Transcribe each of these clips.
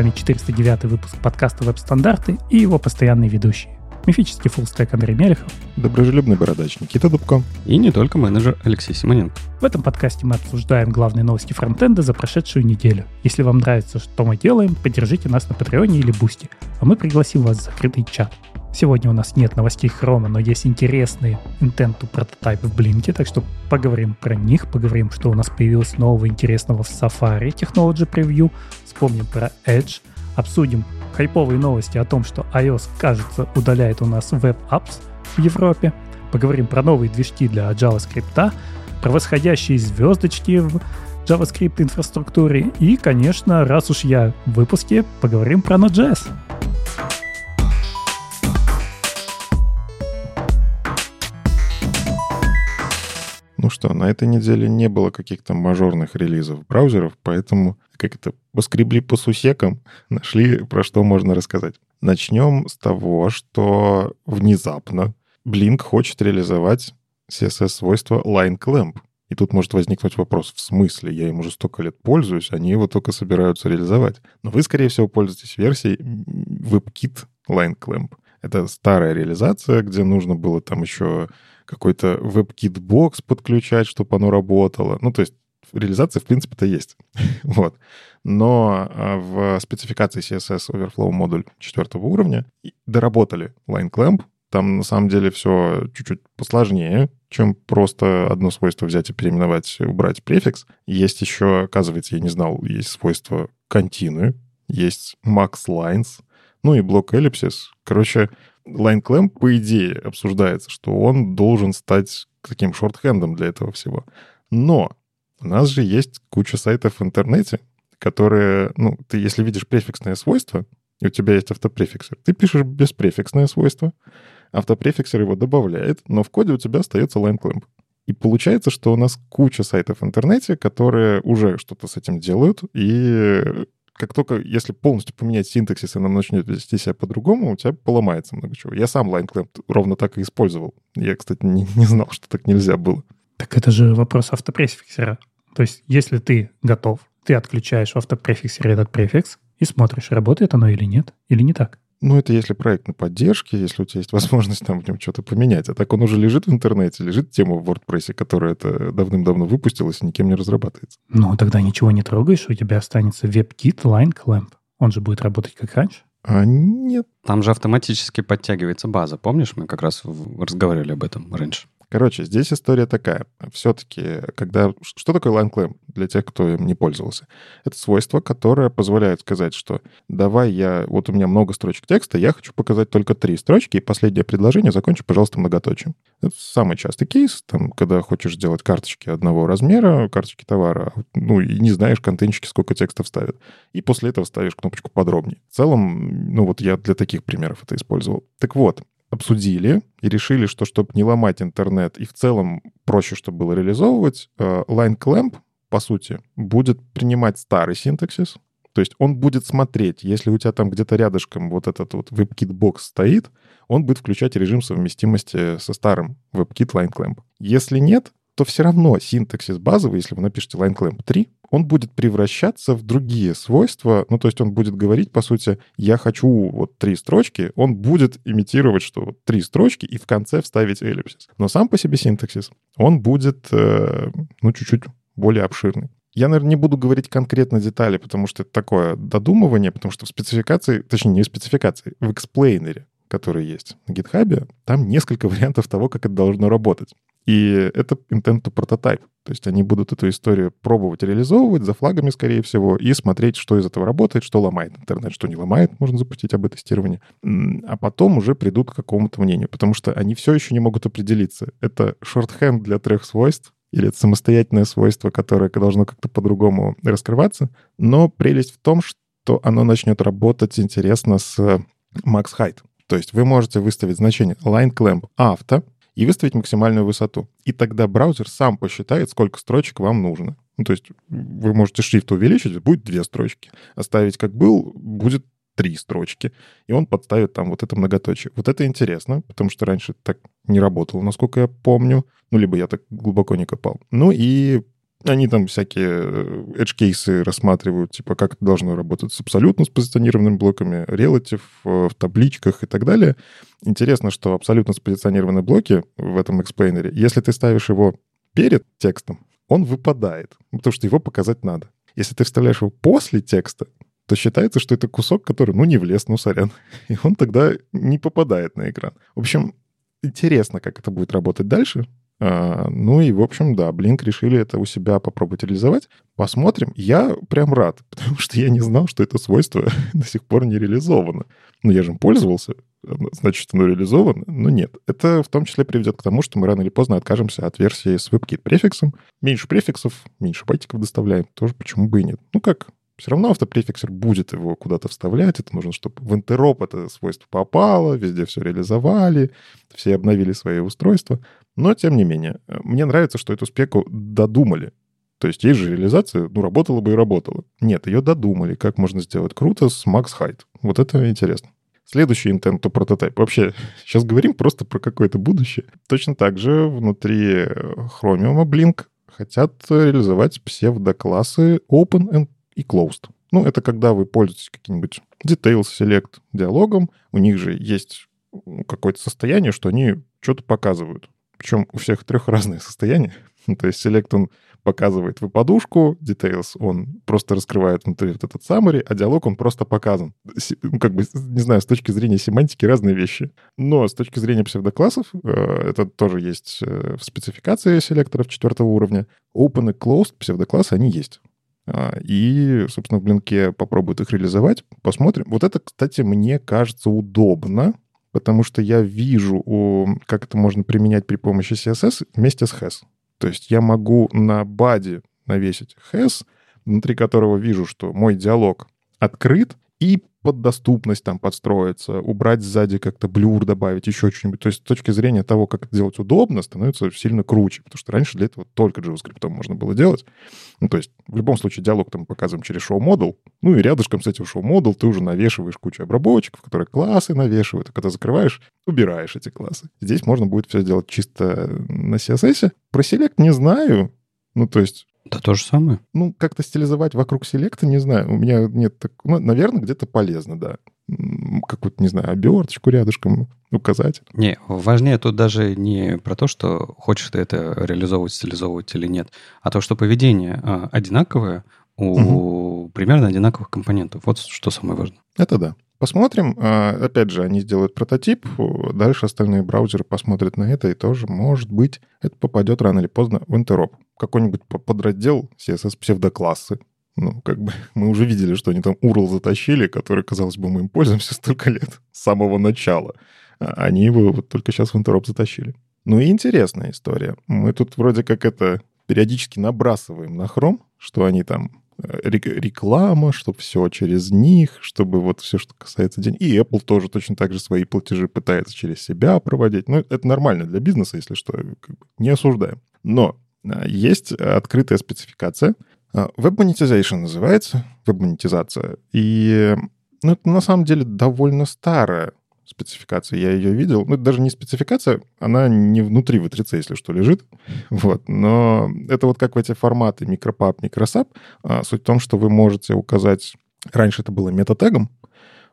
С вами 409 выпуск подкаста «Веб-стандарты» и его постоянные ведущие. Мифический фуллстек Андрей Мелехов. Доброжелюбный бородач Никита Дубко. И не только менеджер Алексей Симоненко. В этом подкасте мы обсуждаем главные новости фронтенда за прошедшую неделю. Если вам нравится, что мы делаем, поддержите нас на Патреоне или Бусти, а мы пригласим вас в закрытый чат. Сегодня у нас нет новостей Хрома, но есть интересные intent to prototype в Блинке, так что поговорим про них, поговорим, что у нас появилось нового интересного в Safari Technology Preview, вспомним про Edge, обсудим хайповые новости о том, что iOS, кажется, удаляет у нас web apps в Европе, поговорим про новые движки для JavaScript, про восходящие звездочки в JavaScript инфраструктуре и, конечно, раз уж я в выпуске, поговорим про Node.js. Что, на этой неделе не было каких-то мажорных релизов браузеров, поэтому как это поскребли по сусекам, нашли про что можно рассказать. Начнем с того, что внезапно Blink хочет реализовать CSS-свойство Line Clamp. И тут может возникнуть вопрос, в смысле? Я им уже столько лет пользуюсь, они его только собираются реализовать. Но вы, скорее всего, пользуетесь версией WebKit Line Clamp. Это старая реализация, где нужно было там еще какой-то WebKit-бокс подключать, чтобы оно работало. Ну, то есть реализация, в принципе-то, есть. вот. Но а, в спецификации CSS Overflow модуль четвертого уровня доработали Line Clamp. Там, на самом деле, все чуть-чуть посложнее, чем просто одно свойство взять и переименовать, убрать префикс. Есть еще, оказывается, я не знал, есть свойство continue, есть max lines, ну и блок ellipsis. Короче, Line Clamp, по идее, обсуждается, что он должен стать таким шортхендом для этого всего. Но у нас же есть куча сайтов в интернете, которые, ну, ты если видишь префиксное свойство, и у тебя есть автопрефиксер, ты пишешь беспрефиксное свойство, автопрефиксер его добавляет, но в коде у тебя остается line И получается, что у нас куча сайтов в интернете, которые уже что-то с этим делают, и как только, если полностью поменять синтаксис, и она начнет вести себя по-другому, у тебя поломается много чего. Я сам line ровно так и использовал. Я, кстати, не, не знал, что так нельзя было. Так это же вопрос автопрефиксера. То есть, если ты готов, ты отключаешь в автопрефиксере этот префикс и смотришь, работает оно или нет, или не так. Ну, это если проект на поддержке, если у тебя есть возможность там в нем что-то поменять. А так он уже лежит в интернете, лежит тема в WordPress, которая это давным-давно выпустилась и никем не разрабатывается. Ну, тогда ничего не трогаешь, у тебя останется WebKit Line Clamp. Он же будет работать как раньше. А нет. Там же автоматически подтягивается база. Помнишь, мы как раз разговаривали об этом раньше? Короче, здесь история такая. Все-таки, когда... Что такое line claim для тех, кто им не пользовался? Это свойство, которое позволяет сказать, что давай я... Вот у меня много строчек текста, я хочу показать только три строчки, и последнее предложение закончу, пожалуйста, многоточием. Это самый частый кейс, там, когда хочешь сделать карточки одного размера, карточки товара, ну, и не знаешь контентчики, сколько текста вставят. И после этого ставишь кнопочку подробнее. В целом, ну, вот я для таких примеров это использовал. Так вот, обсудили и решили, что чтобы не ломать интернет и в целом проще, чтобы было реализовывать, э, Line Clamp, по сути, будет принимать старый синтаксис, то есть он будет смотреть, если у тебя там где-то рядышком вот этот вот WebKit-бокс стоит, он будет включать режим совместимости со старым WebKit Line Clamp. Если нет, то все равно синтаксис базовый, если вы напишете line clamp 3, он будет превращаться в другие свойства. Ну, то есть он будет говорить, по сути, я хочу вот три строчки, он будет имитировать, что вот три строчки и в конце вставить эллипсис. Но сам по себе синтаксис, он будет, э, ну, чуть-чуть более обширный. Я, наверное, не буду говорить конкретно детали, потому что это такое додумывание, потому что в спецификации, точнее, не в спецификации, в эксплейнере, который есть на GitHub, там несколько вариантов того, как это должно работать. И это intent to prototype. То есть они будут эту историю пробовать реализовывать за флагами, скорее всего, и смотреть, что из этого работает, что ломает интернет, что не ломает, можно запустить об тестирование. А потом уже придут к какому-то мнению, потому что они все еще не могут определиться. Это шортхенд для трех свойств, или это самостоятельное свойство, которое должно как-то по-другому раскрываться. Но прелесть в том, что оно начнет работать интересно с max height. То есть вы можете выставить значение line clamp auto, и выставить максимальную высоту. И тогда браузер сам посчитает, сколько строчек вам нужно. Ну, то есть вы можете шрифт увеличить, будет две строчки. Оставить как был, будет три строчки. И он подставит там вот это многоточие. Вот это интересно, потому что раньше так не работало, насколько я помню. Ну, либо я так глубоко не копал. Ну и Они там всякие э, edge-кейсы рассматривают, типа, как это должно работать с абсолютно спозиционированными блоками, relative э, в табличках и так далее. Интересно, что абсолютно спозиционированные блоки в этом эксплейнере, если ты ставишь его перед текстом, он выпадает, потому что его показать надо. Если ты вставляешь его после текста, то считается, что это кусок, который, ну, не влез, ну, сорян. И он тогда не попадает на экран. В общем, интересно, как это будет работать дальше. А, ну и, в общем, да, Blink решили это у себя попробовать реализовать. Посмотрим. Я прям рад, потому что я не знал, что это свойство до сих пор не реализовано. Но я же им пользовался, значит, оно реализовано. Но нет. Это в том числе приведет к тому, что мы рано или поздно откажемся от версии с WebKit префиксом. Меньше префиксов, меньше байтиков доставляем. Тоже почему бы и нет. Ну как, все равно автопрефиксер будет его куда-то вставлять. Это нужно, чтобы в интероп это свойство попало, везде все реализовали, все обновили свои устройства. Но, тем не менее, мне нравится, что эту спеку додумали. То есть есть же реализация, ну, работала бы и работала. Нет, ее додумали, как можно сделать круто с Max Height. Вот это интересно. Следующий intent to prototype. Вообще, сейчас говорим просто про какое-то будущее. Точно так же внутри Chromium Blink хотят реализовать псевдоклассы Open и closed. Ну, это когда вы пользуетесь каким-нибудь details select диалогом, у них же есть какое-то состояние, что они что-то показывают. Причем у всех трех разные состояния. То есть select он показывает вы подушку, details он просто раскрывает внутри вот этот summary, а диалог он просто показан. Ну, как бы, не знаю, с точки зрения семантики разные вещи. Но с точки зрения псевдоклассов, э, это тоже есть э, в спецификации селекторов четвертого уровня. Open и closed псевдоклассы, они есть. А, и, собственно, в блинке попробуют их реализовать. Посмотрим. Вот это, кстати, мне кажется удобно, потому что я вижу, как это можно применять при помощи CSS вместе с HES. То есть я могу на баде навесить HES, внутри которого вижу, что мой диалог открыт, и под доступность там подстроиться, убрать сзади как-то блюр, добавить еще что-нибудь. То есть с точки зрения того, как это делать удобно, становится сильно круче, потому что раньше для этого только JavaScript можно было делать. Ну, то есть в любом случае диалог там показываем через show-модул, ну и рядышком с этим show-модул ты уже навешиваешь кучу обработчиков, которые классы навешивают, и когда закрываешь, убираешь эти классы. Здесь можно будет все сделать чисто на CSS. Про Select не знаю, ну, то есть да то же самое. Ну, как-то стилизовать вокруг селекта, не знаю. У меня нет так... Ну, наверное, где-то полезно, да. Какую-то, не знаю, оберточку рядышком указать. Не, важнее тут даже не про то, что хочешь ты это реализовывать, стилизовывать или нет, а то, что поведение а, одинаковое у угу. примерно одинаковых компонентов. Вот что самое важное. Это да. Посмотрим. А, опять же, они сделают прототип, дальше остальные браузеры посмотрят на это, и тоже, может быть, это попадет рано или поздно в интероп какой-нибудь подраздел CSS псевдоклассы. Ну, как бы мы уже видели, что они там URL затащили, который, казалось бы, мы им пользуемся столько лет, с самого начала. А они его вот только сейчас в интероп затащили. Ну и интересная история. Мы тут вроде как это периодически набрасываем на хром, что они там реклама, чтобы все через них, чтобы вот все, что касается денег. И Apple тоже точно так же свои платежи пытается через себя проводить. Ну, это нормально для бизнеса, если что, как бы не осуждаем. Но Э, есть открытая спецификация. Э, Web Monetization называется, веб-монетизация. И ну, это на самом деле довольно старая спецификация. Я ее видел. Ну, это даже не спецификация, она не внутри V3C, если что, лежит. Вот. Но это вот как в эти форматы микропап, микросап. А, суть в том, что вы можете указать... Раньше это было метатегом,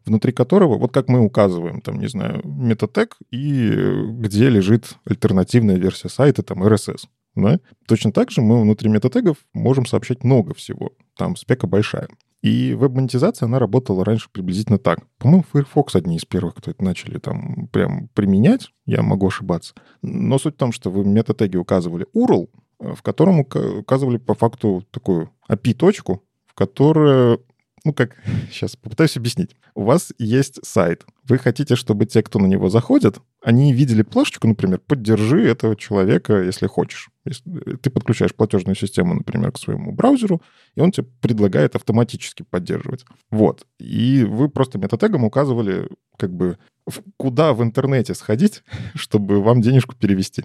внутри которого, вот как мы указываем, там, не знаю, метатег и где лежит альтернативная версия сайта, там, RSS. Да? Точно так же мы внутри метатегов можем сообщать много всего. Там спека большая. И веб-монетизация, она работала раньше приблизительно так. По-моему, Firefox одни из первых, кто это начали там прям применять. Я могу ошибаться. Но суть в том, что вы в метатеге указывали URL, в котором указывали по факту такую API-точку, в которой ну как, сейчас попытаюсь объяснить. У вас есть сайт. Вы хотите, чтобы те, кто на него заходят, они видели плашечку, например, поддержи этого человека, если хочешь. Если ты подключаешь платежную систему, например, к своему браузеру, и он тебе предлагает автоматически поддерживать. Вот. И вы просто метатегом указывали, как бы, куда в интернете сходить, чтобы вам денежку перевести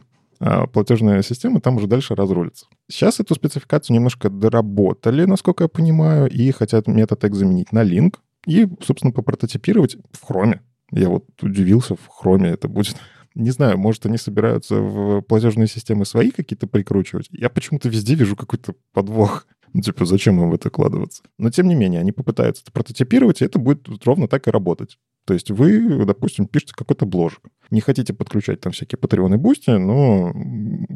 платежная система там уже дальше разрулится. Сейчас эту спецификацию немножко доработали, насколько я понимаю, и хотят метатег заменить на link и, собственно, попрототипировать в хроме. Я вот удивился, в хроме это будет Не знаю, может, они собираются в платежные системы свои какие-то прикручивать. Я почему-то везде вижу какой-то подвох. Ну, типа, зачем им в это вкладываться? Но, тем не менее, они попытаются это прототипировать, и это будет ровно так и работать. То есть вы, допустим, пишете какой-то бложек. Не хотите подключать там всякие Patreon и Бусти, но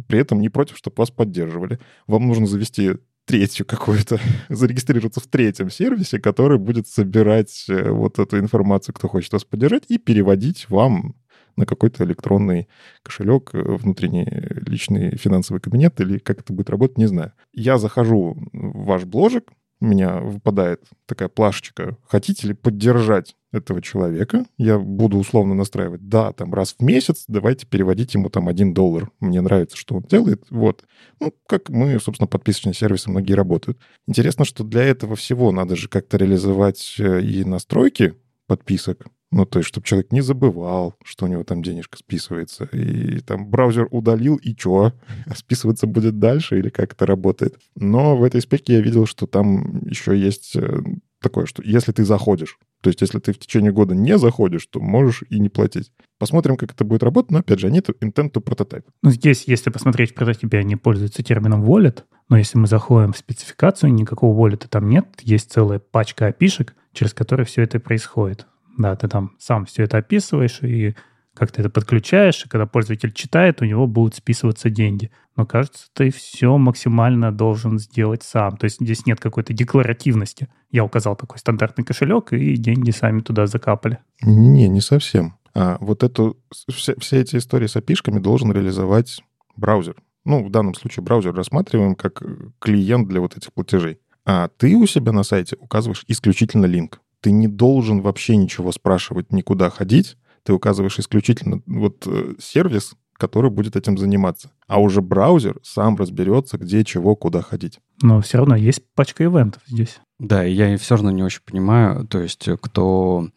при этом не против, чтобы вас поддерживали. Вам нужно завести третью какую-то, зарегистрироваться в третьем сервисе, который будет собирать э, вот эту информацию, кто хочет вас поддержать, и переводить вам на какой-то электронный кошелек, э, внутренний личный финансовый кабинет, или как это будет работать, не знаю. Я захожу в ваш бложек, у меня выпадает такая плашечка. Хотите ли поддержать этого человека? Я буду условно настраивать, да, там раз в месяц, давайте переводить ему там один доллар. Мне нравится, что он делает. Вот. Ну, как мы, собственно, подписочные сервисы многие работают. Интересно, что для этого всего надо же как-то реализовать э, и настройки подписок. Ну, то есть, чтобы человек не забывал, что у него там денежка списывается. И там браузер удалил, и что? Списываться будет дальше или как это работает? Но в этой спеке я видел, что там еще есть э, такое, что если ты заходишь, то есть если ты в течение года не заходишь, то можешь и не платить. Посмотрим, как это будет работать, но, опять же, они это intent to prototype. Ну, здесь, если посмотреть в прототипе, они пользуются термином wallet, но если мы заходим в спецификацию, никакого wallet там нет, есть целая пачка опишек, через которые все это происходит. Да, ты там сам все это описываешь и как ты это подключаешь, и когда пользователь читает, у него будут списываться деньги. Но кажется, ты все максимально должен сделать сам. То есть здесь нет какой-то декларативности. Я указал такой стандартный кошелек, и деньги сами туда закапали. Не, не совсем. А вот эту, все, все эти истории с опишками должен реализовать браузер. Ну, в данном случае браузер рассматриваем как клиент для вот этих платежей. А ты у себя на сайте указываешь исключительно линк ты не должен вообще ничего спрашивать, никуда ходить. Ты указываешь исключительно вот э, сервис, который будет этим заниматься. А уже браузер сам разберется, где, чего, куда ходить. Но все равно есть пачка ивентов здесь. Да, и я все равно не очень понимаю, то есть кто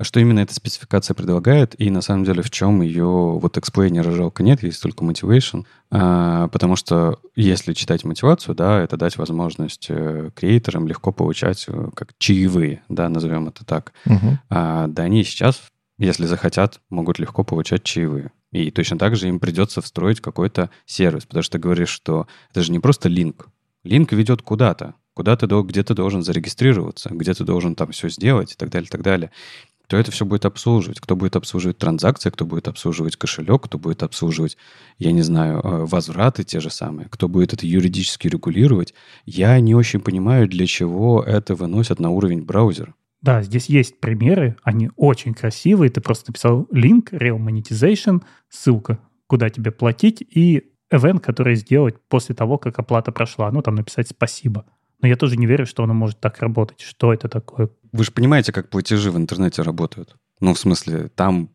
что именно эта спецификация предлагает, и на самом деле в чем ее вот эксплейнера жалко нет, есть только motivation, а, потому что если читать мотивацию, да, это дать возможность э, креаторам легко получать э, как чаевые, да, назовем это так. Угу. А, да, они сейчас, если захотят, могут легко получать чаевые. И точно так же им придется встроить какой-то сервис, потому что ты говоришь, что это же не просто линк. Линк ведет куда-то, куда ты, где ты должен зарегистрироваться, где ты должен там все сделать и так далее, и так далее кто это все будет обслуживать? Кто будет обслуживать транзакции, кто будет обслуживать кошелек, кто будет обслуживать, я не знаю, э, возвраты те же самые, кто будет это юридически регулировать. Я не очень понимаю, для чего это выносят на уровень браузера. Да, здесь есть примеры, они очень красивые. Ты просто написал линк, Real Monetization, ссылка, куда тебе платить, и event, который сделать после того, как оплата прошла. Ну, там написать спасибо. Но я тоже не верю, что оно может так работать. Что это такое? Вы же понимаете, как платежи в интернете работают. Ну, в смысле, там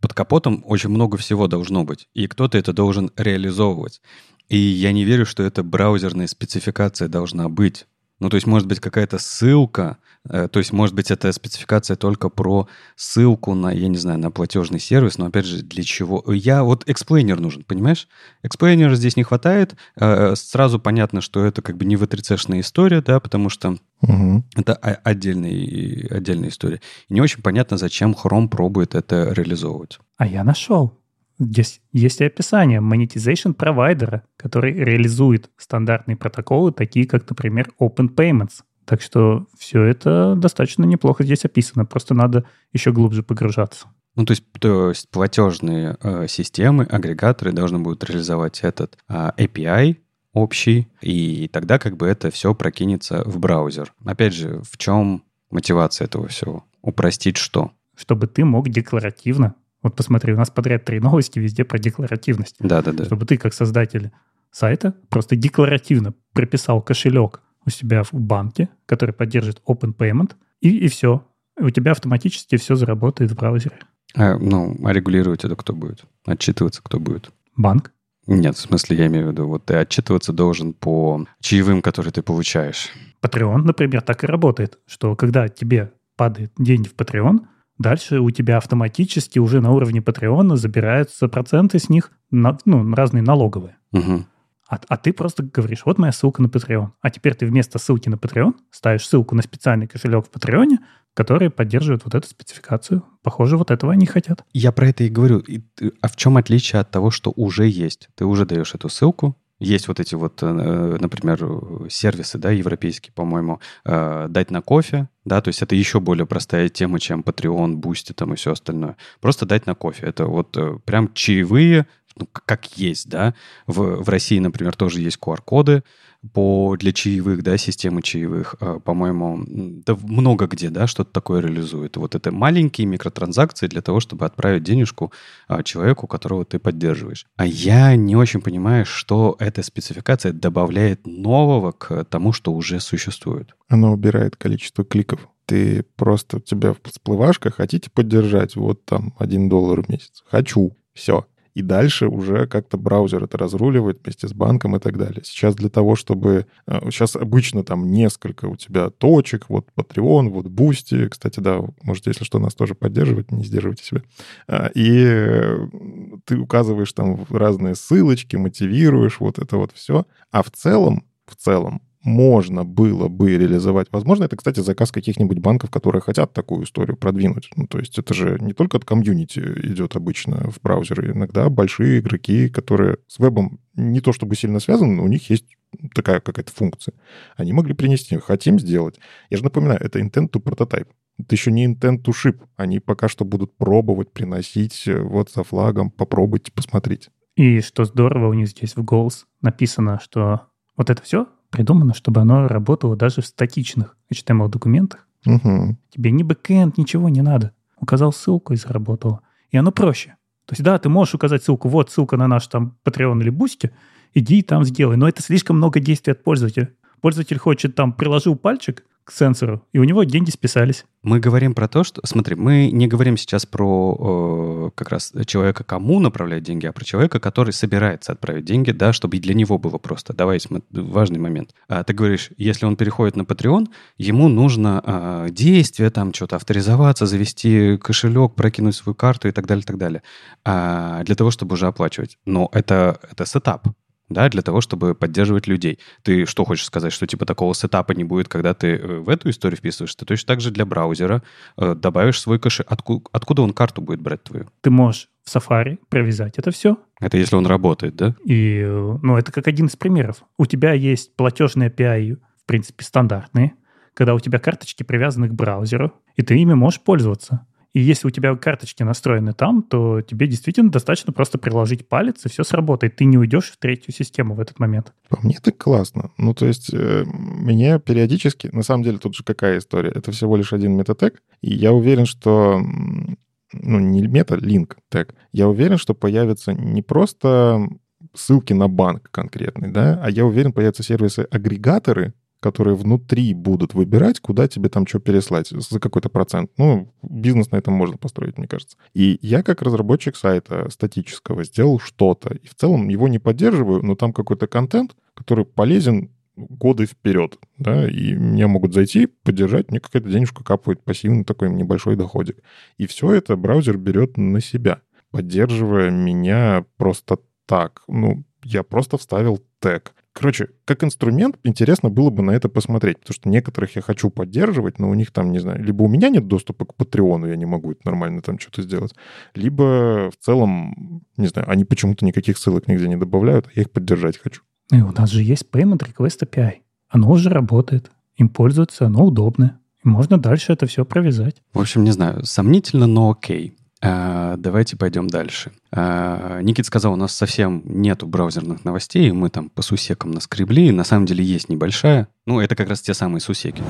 под капотом очень много всего должно быть, и кто-то это должен реализовывать. И я не верю, что это браузерная спецификация должна быть. Ну, то есть, может быть, какая-то ссылка, э, то есть, может быть, эта спецификация только про ссылку на, я не знаю, на платежный сервис, но, опять же, для чего? Я, вот explainer нужен, понимаешь? Эксплейнера здесь не хватает, э, сразу понятно, что это как бы не веб-история, да, потому что угу. это отдельная, отдельная история. И не очень понятно, зачем Chrome пробует это реализовывать. А я нашел. Здесь есть и описание monetization провайдера, который реализует стандартные протоколы, такие как, например, Open Payments. Так что все это достаточно неплохо здесь описано. Просто надо еще глубже погружаться. Ну, то есть, то есть платежные э, системы, агрегаторы должны будут реализовать этот э, API общий, и тогда как бы это все прокинется в браузер. Опять же, в чем мотивация этого всего? Упростить что? Чтобы ты мог декларативно вот посмотри, у нас подряд три новости везде про декларативность. Да, да, да. Чтобы ты, как создатель сайта, просто декларативно прописал кошелек у себя в банке, который поддержит Open Payment, и, и все. У тебя автоматически все заработает в браузере. А, ну, а регулировать это кто будет? Отчитываться кто будет? Банк. Нет, в смысле, я имею в виду, вот ты отчитываться должен по чаевым, которые ты получаешь. Patreon, например, так и работает, что когда тебе падают деньги в Patreon, Дальше у тебя автоматически уже на уровне Патреона забираются проценты с них, на, ну, разные налоговые. Угу. А, а ты просто говоришь, вот моя ссылка на Patreon. А теперь ты вместо ссылки на Patreon ставишь ссылку на специальный кошелек в Patreon, который поддерживает вот эту спецификацию. Похоже, вот этого они хотят. Я про это и говорю. И, а в чем отличие от того, что уже есть? Ты уже даешь эту ссылку, есть вот эти вот, э, например, сервисы, да, европейские, по-моему, э, дать на кофе, да, то есть это еще более простая тема, чем Patreon, Boosty там и все остальное. Просто дать на кофе. Это вот э, прям чаевые, ну, как есть, да. В, в России, например, тоже есть QR-коды, по, для чаевых, да, системы чаевых, э, по-моему, да много где, да, что-то такое реализует. Вот это маленькие микротранзакции для того, чтобы отправить денежку э, человеку, которого ты поддерживаешь. А я не очень понимаю, что эта спецификация добавляет нового к тому, что уже существует. Она убирает количество кликов. Ты просто, у тебя всплывашка, хотите поддержать, вот там, один доллар в месяц. Хочу. Все и дальше уже как-то браузер это разруливает вместе с банком и так далее. Сейчас для того, чтобы... Сейчас э, обычно там несколько у тебя точек, вот Patreon, вот Boosty. Кстати, да, можете, если что, нас тоже поддерживать, не сдерживайте себя. А, и э, ты указываешь там разные ссылочки, мотивируешь вот это вот все. А в целом, в целом, можно было бы реализовать. Возможно, это, кстати, заказ каких-нибудь банков, которые хотят такую историю продвинуть. Ну, то есть это же не только от комьюнити идет обычно в браузеры. Иногда большие игроки, которые с вебом не то чтобы сильно связаны, но у них есть такая какая-то функция. Они могли принести, хотим сделать. Я же напоминаю, это intent to prototype. Это еще не intent to ship. Они пока что будут пробовать приносить э, вот за флагом, попробуйте, посмотрите. И что здорово, у них здесь в Goals написано, что вот это все придумано, чтобы оно работало даже в статичных HTML-документах. Угу. Тебе ни бэкэнд, ничего не надо. Указал ссылку и заработало. И оно проще. То есть, да, ты можешь указать ссылку, вот ссылка на наш там Patreon или Boosty, иди там сделай. Но это слишком много действий от пользователя. Пользователь хочет там, приложил пальчик, к сенсору, и у него деньги списались. Мы говорим про то, что... Смотри, мы не говорим сейчас про э, как раз человека, кому направлять деньги, а про человека, который собирается отправить деньги, да, чтобы и для него было просто. Давай, важный момент. А, ты говоришь, если он переходит на Patreon, ему нужно э, действие, там, что-то авторизоваться, завести кошелек, прокинуть свою карту и так далее, так далее, а, для того, чтобы уже оплачивать. Но это, это сетап да, для того, чтобы поддерживать людей. Ты что хочешь сказать, что типа такого сетапа не будет, когда ты э, в эту историю вписываешь? Ты точно так же для браузера э, добавишь свой кошелек. Откуда, откуда он карту будет брать твою? Ты можешь в Safari провязать это все. Это если он работает, да? И, ну, это как один из примеров. У тебя есть платежные API, в принципе, стандартные, когда у тебя карточки привязаны к браузеру, и ты ими можешь пользоваться. И если у тебя карточки настроены там, то тебе действительно достаточно просто приложить палец, и все сработает. Ты не уйдешь в третью систему в этот момент. По мне это классно. Ну, то есть э, меня периодически... На самом деле тут же какая история? Это всего лишь один метатег, и я уверен, что ну, не мета, линк тег. Я уверен, что появятся не просто ссылки на банк конкретный, да, а я уверен, появятся сервисы-агрегаторы, которые внутри будут выбирать, куда тебе там что переслать за какой-то процент. Ну, бизнес на этом можно построить, мне кажется. И я как разработчик сайта статического сделал что-то. И в целом его не поддерживаю, но там какой-то контент, который полезен годы вперед, да, и меня могут зайти, поддержать, мне какая-то денежка капает, пассивный такой небольшой доходик. И все это браузер берет на себя, поддерживая меня просто так. Ну, я просто вставил тег. Короче, как инструмент интересно было бы на это посмотреть, потому что некоторых я хочу поддерживать, но у них там, не знаю, либо у меня нет доступа к Патреону, я не могу это нормально там что-то сделать, либо в целом, не знаю, они почему-то никаких ссылок нигде не добавляют, а я их поддержать хочу. И у нас же есть Payment Request API. Оно уже работает, им пользуются, оно удобное. И можно дальше это все провязать. В общем, не знаю, сомнительно, но окей. А, давайте пойдем дальше. А, Никит сказал, у нас совсем нету браузерных новостей, мы там по сусекам наскребли, на самом деле есть небольшая. Ну, это как раз те самые сусеки.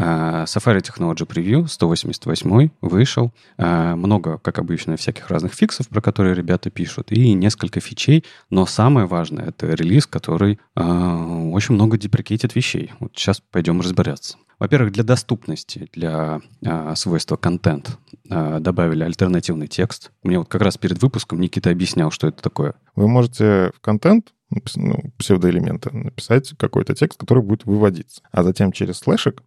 Safari Technology Preview 188 вышел. А, много, как обычно, всяких разных фиксов, про которые ребята пишут, и несколько фичей. Но самое важное — это релиз, который а, очень много деприкейтит вещей. Вот сейчас пойдем разбираться. Во-первых, для доступности, для а, свойства контент а, добавили альтернативный текст. Мне вот как раз перед выпуском Никита объяснял, что это такое. Вы можете в контент, ну, псевдоэлементы, написать какой-то текст, который будет выводиться. А затем через слэшек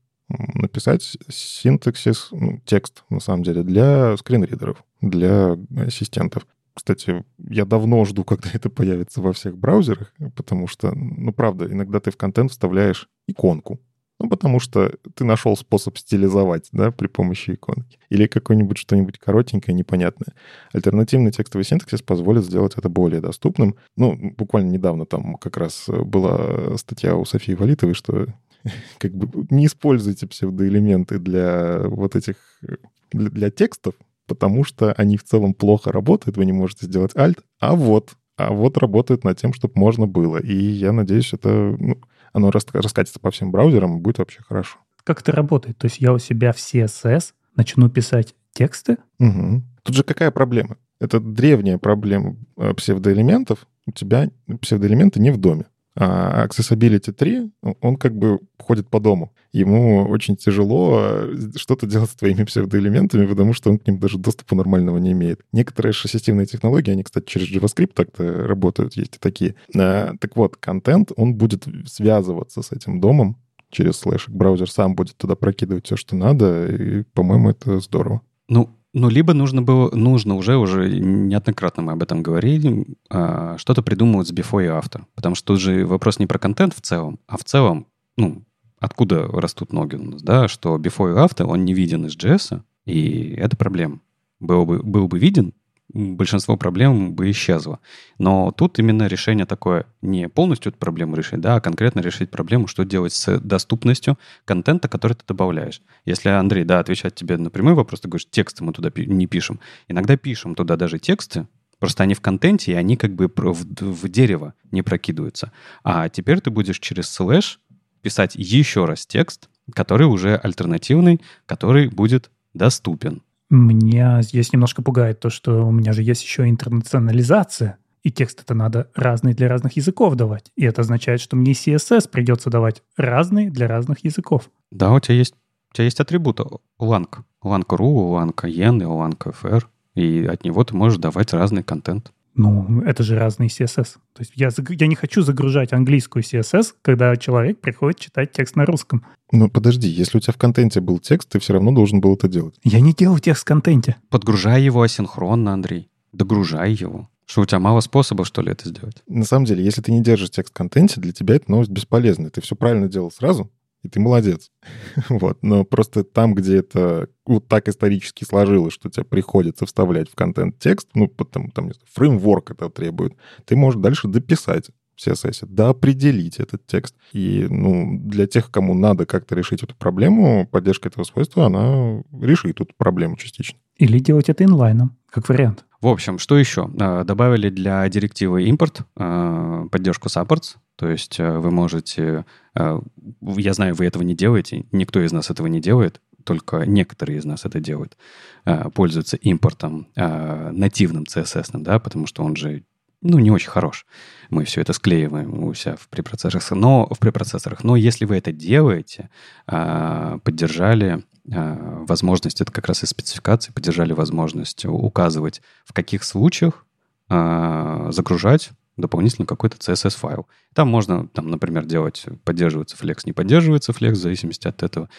написать синтаксис, ну, текст, на самом деле, для скринридеров, для ассистентов. Кстати, я давно жду, когда это появится во всех браузерах, потому что, ну, правда, иногда ты в контент вставляешь иконку, ну, потому что ты нашел способ стилизовать, да, при помощи иконки. Или какое-нибудь что-нибудь коротенькое, непонятное. Альтернативный текстовый синтаксис позволит сделать это более доступным. Ну, буквально недавно там как раз была статья у Софии Валитовой, что как бы не используйте псевдоэлементы для вот этих, для, для текстов, потому что они в целом плохо работают, вы не можете сделать alt, а вот, а вот работают над тем, чтобы можно было. И я надеюсь, это, ну, оно раскатится по всем браузерам, и будет вообще хорошо. Как это работает? То есть я у себя в CSS начну писать тексты? Угу. Тут же какая проблема? Это древняя проблема э, псевдоэлементов. У тебя псевдоэлементы не в доме. А Accessibility 3, он как бы ходит по дому. Ему очень тяжело э, что-то делать с твоими псевдоэлементами, потому что он к ним даже доступа нормального не имеет. Некоторые ассистивные технологии, они, кстати, через JavaScript так-то работают, есть и такие. А, так вот, контент, он будет связываться с этим домом через слэшик. Браузер сам будет туда прокидывать все, что надо, и, по-моему, это здорово. Ну, ну, либо нужно было, нужно уже, уже неоднократно мы об этом говорили, а, что-то придумывать с before и after. Потому что тут же вопрос не про контент в целом, а в целом, ну, откуда растут ноги у нас, да, что before и after, он не виден из JS, и это проблема. Был бы, был бы виден, большинство проблем бы исчезло. Но тут именно решение такое не полностью эту проблему решить, да, а конкретно решить проблему, что делать с доступностью контента, который ты добавляешь. Если Андрей, да, отвечает тебе на прямой вопрос, ты говоришь, тексты мы туда не пишем. Иногда пишем туда даже тексты, Просто они в контенте, и они как бы в, в дерево не прокидываются. А теперь ты будешь через слэш писать еще раз текст, который уже альтернативный, который будет доступен. Меня здесь немножко пугает то, что у меня же есть еще интернационализация, и текст это надо разный для разных языков давать. И это означает, что мне CSS придется давать разный для разных языков. Да, у тебя есть, у тебя есть атрибуты lang. lang.ru, lang.en и lang.fr. И от него ты можешь давать разный контент. Ну, это же разный CSS. То есть я, я не хочу загружать английскую CSS, когда человек приходит читать текст на русском. Ну, подожди, если у тебя в контенте был текст, ты все равно должен был это делать. Я не делаю текст в контенте. Подгружай его асинхронно, Андрей. Догружай его. Что у тебя мало способов, что ли, это сделать? На самом деле, если ты не держишь текст в контенте, для тебя эта новость бесполезна. Ты все правильно делал сразу, и ты молодец. вот. Но просто там, где это вот так исторически сложилось, что тебе приходится вставлять в контент текст, ну, потому там, не знаю, фреймворк это требует, ты можешь дальше дописать в CSS, да, определить этот текст. И, ну, для тех, кому надо как-то решить эту проблему, поддержка этого свойства, она решит эту проблему частично. Или делать это инлайном, как вариант. В общем, что еще? А, добавили для директивы импорт а, поддержку supports, то есть а, вы можете... Я знаю, вы этого не делаете, никто из нас этого не делает, только некоторые из нас это делают, пользуются импортом нативным CSS, да, потому что он же ну, не очень хорош. Мы все это склеиваем у себя в препроцессорах. Но, в препроцессорах. Но если вы это делаете, поддержали Э, возможность, это как раз из спецификации, поддержали возможность указывать, в каких случаях э, загружать дополнительно какой-то CSS-файл. Там можно, там, например, делать, поддерживается Flex, не поддерживается Flex, в зависимости от этого.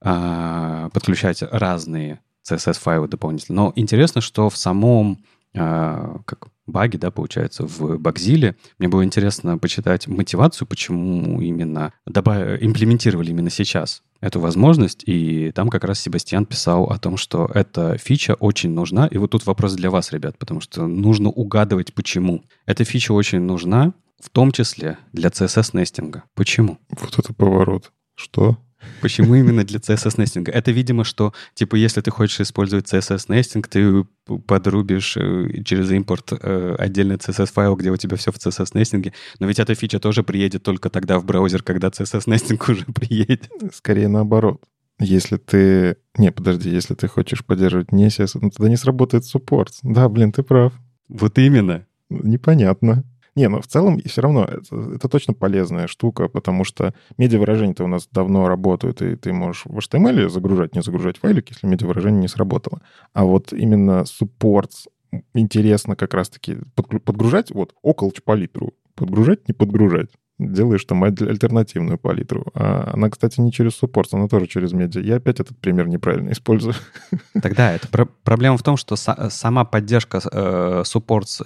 Подключать разные CSS-файлы дополнительно. Но интересно, что в самом как баги, да, получается, в Багзиле. Мне было интересно почитать мотивацию, почему именно добав... имплементировали именно сейчас эту возможность, и там как раз Себастьян писал о том, что эта фича очень нужна, и вот тут вопрос для вас, ребят, потому что нужно угадывать, почему. Эта фича очень нужна, в том числе для CSS-нестинга. Почему? Вот это поворот. Что? Почему именно для CSS-нестинга? Это, видимо, что, типа, если ты хочешь использовать CSS-нестинг, ты подрубишь э, через импорт э, отдельный CSS-файл, где у тебя все в CSS-нестинге. Но ведь эта фича тоже приедет только тогда в браузер, когда CSS-нестинг уже приедет. Скорее наоборот. Если ты... Не, подожди, если ты хочешь поддерживать не CSS, ну тогда не сработает суппорт. Да, блин, ты прав. Вот именно. Непонятно. Не, но в целом все равно это, это точно полезная штука, потому что медиавыражения-то у нас давно работают, и ты можешь в HTML загружать, не загружать файлик, если медиавыражение не сработало. А вот именно суппорт интересно как раз-таки подгружать, вот, около по литру. Подгружать, не подгружать. делаешь там альтернативную палитру. А она, кстати, не через суппорт, она тоже через медиа. Я опять этот пример неправильно использую. Тогда это про- проблема в том, что са- сама поддержка э,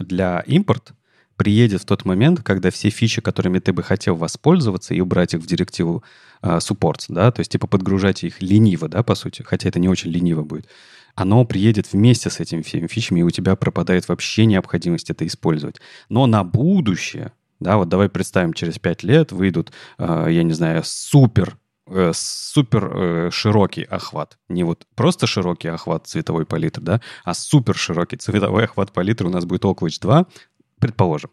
для импорт приедет в тот момент, когда все фичи, которыми ты бы хотел воспользоваться и убрать их в директиву э, supports, да, то есть типа подгружать их лениво, да, по сути, хотя это не очень лениво будет, оно приедет вместе с этими всеми фичами, и у тебя пропадает вообще необходимость это использовать. Но на будущее, да, вот давай представим, через 5 лет выйдут, э, я не знаю, супер э, супер э, широкий охват. Не вот просто широкий охват цветовой палитры, да, а супер широкий цветовой охват палитры у нас будет Oak 2, предположим.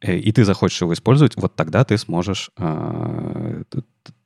Э, и ты захочешь его использовать, вот тогда ты сможешь э,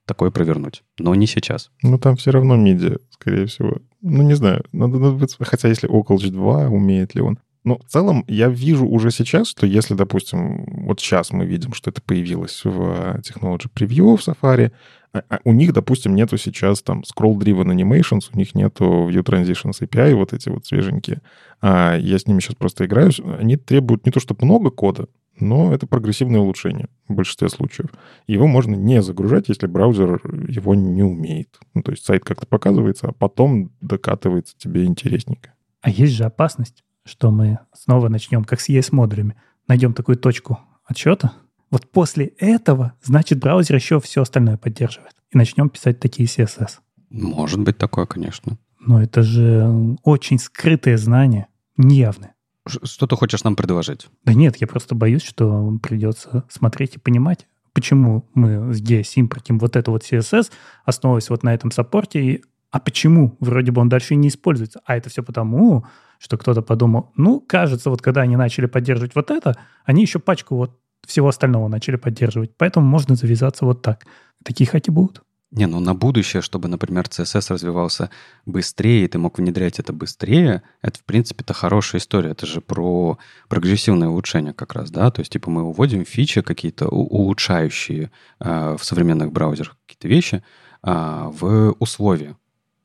такое провернуть. Но не сейчас. Ну, там все равно медиа, скорее всего. Ну, не знаю. Надо, надо, хотя если Oculus 2, умеет ли он. Но в целом я вижу уже сейчас, что если, допустим, вот сейчас мы видим, что это появилось в Technology Preview в Safari, а, а у них, допустим, нету сейчас там scroll-driven animations, у них нету View Transitions API, вот эти вот свеженькие. А я с ними сейчас просто играю. Они требуют не то чтобы много кода, но это прогрессивное улучшение в большинстве случаев. Его можно не загружать, если браузер его не умеет. Ну, то есть сайт как-то показывается, а потом докатывается тебе интересненько. А есть же опасность, что мы снова начнем, как с ES-модулями, найдем такую точку отсчета. Вот после этого, значит, браузер еще все остальное поддерживает. И начнем писать такие CSS. Может быть такое, конечно. Но это же очень скрытые знания, неявные. Что ты хочешь нам предложить? Да нет, я просто боюсь, что придется смотреть и понимать, почему мы здесь импортим вот это вот CSS, основываясь вот на этом саппорте, а почему вроде бы он дальше и не используется? А это все потому, что кто-то подумал, ну, кажется, вот когда они начали поддерживать вот это, они еще пачку вот всего остального начали поддерживать. Поэтому можно завязаться вот так. Такие хаки будут. Не, ну на будущее, чтобы, например, CSS развивался быстрее, и ты мог внедрять это быстрее, это, в принципе, это хорошая история. Это же про прогрессивное улучшение как раз, да? То есть, типа, мы уводим фичи какие-то улучшающие э, в современных браузерах какие-то вещи э, в условия.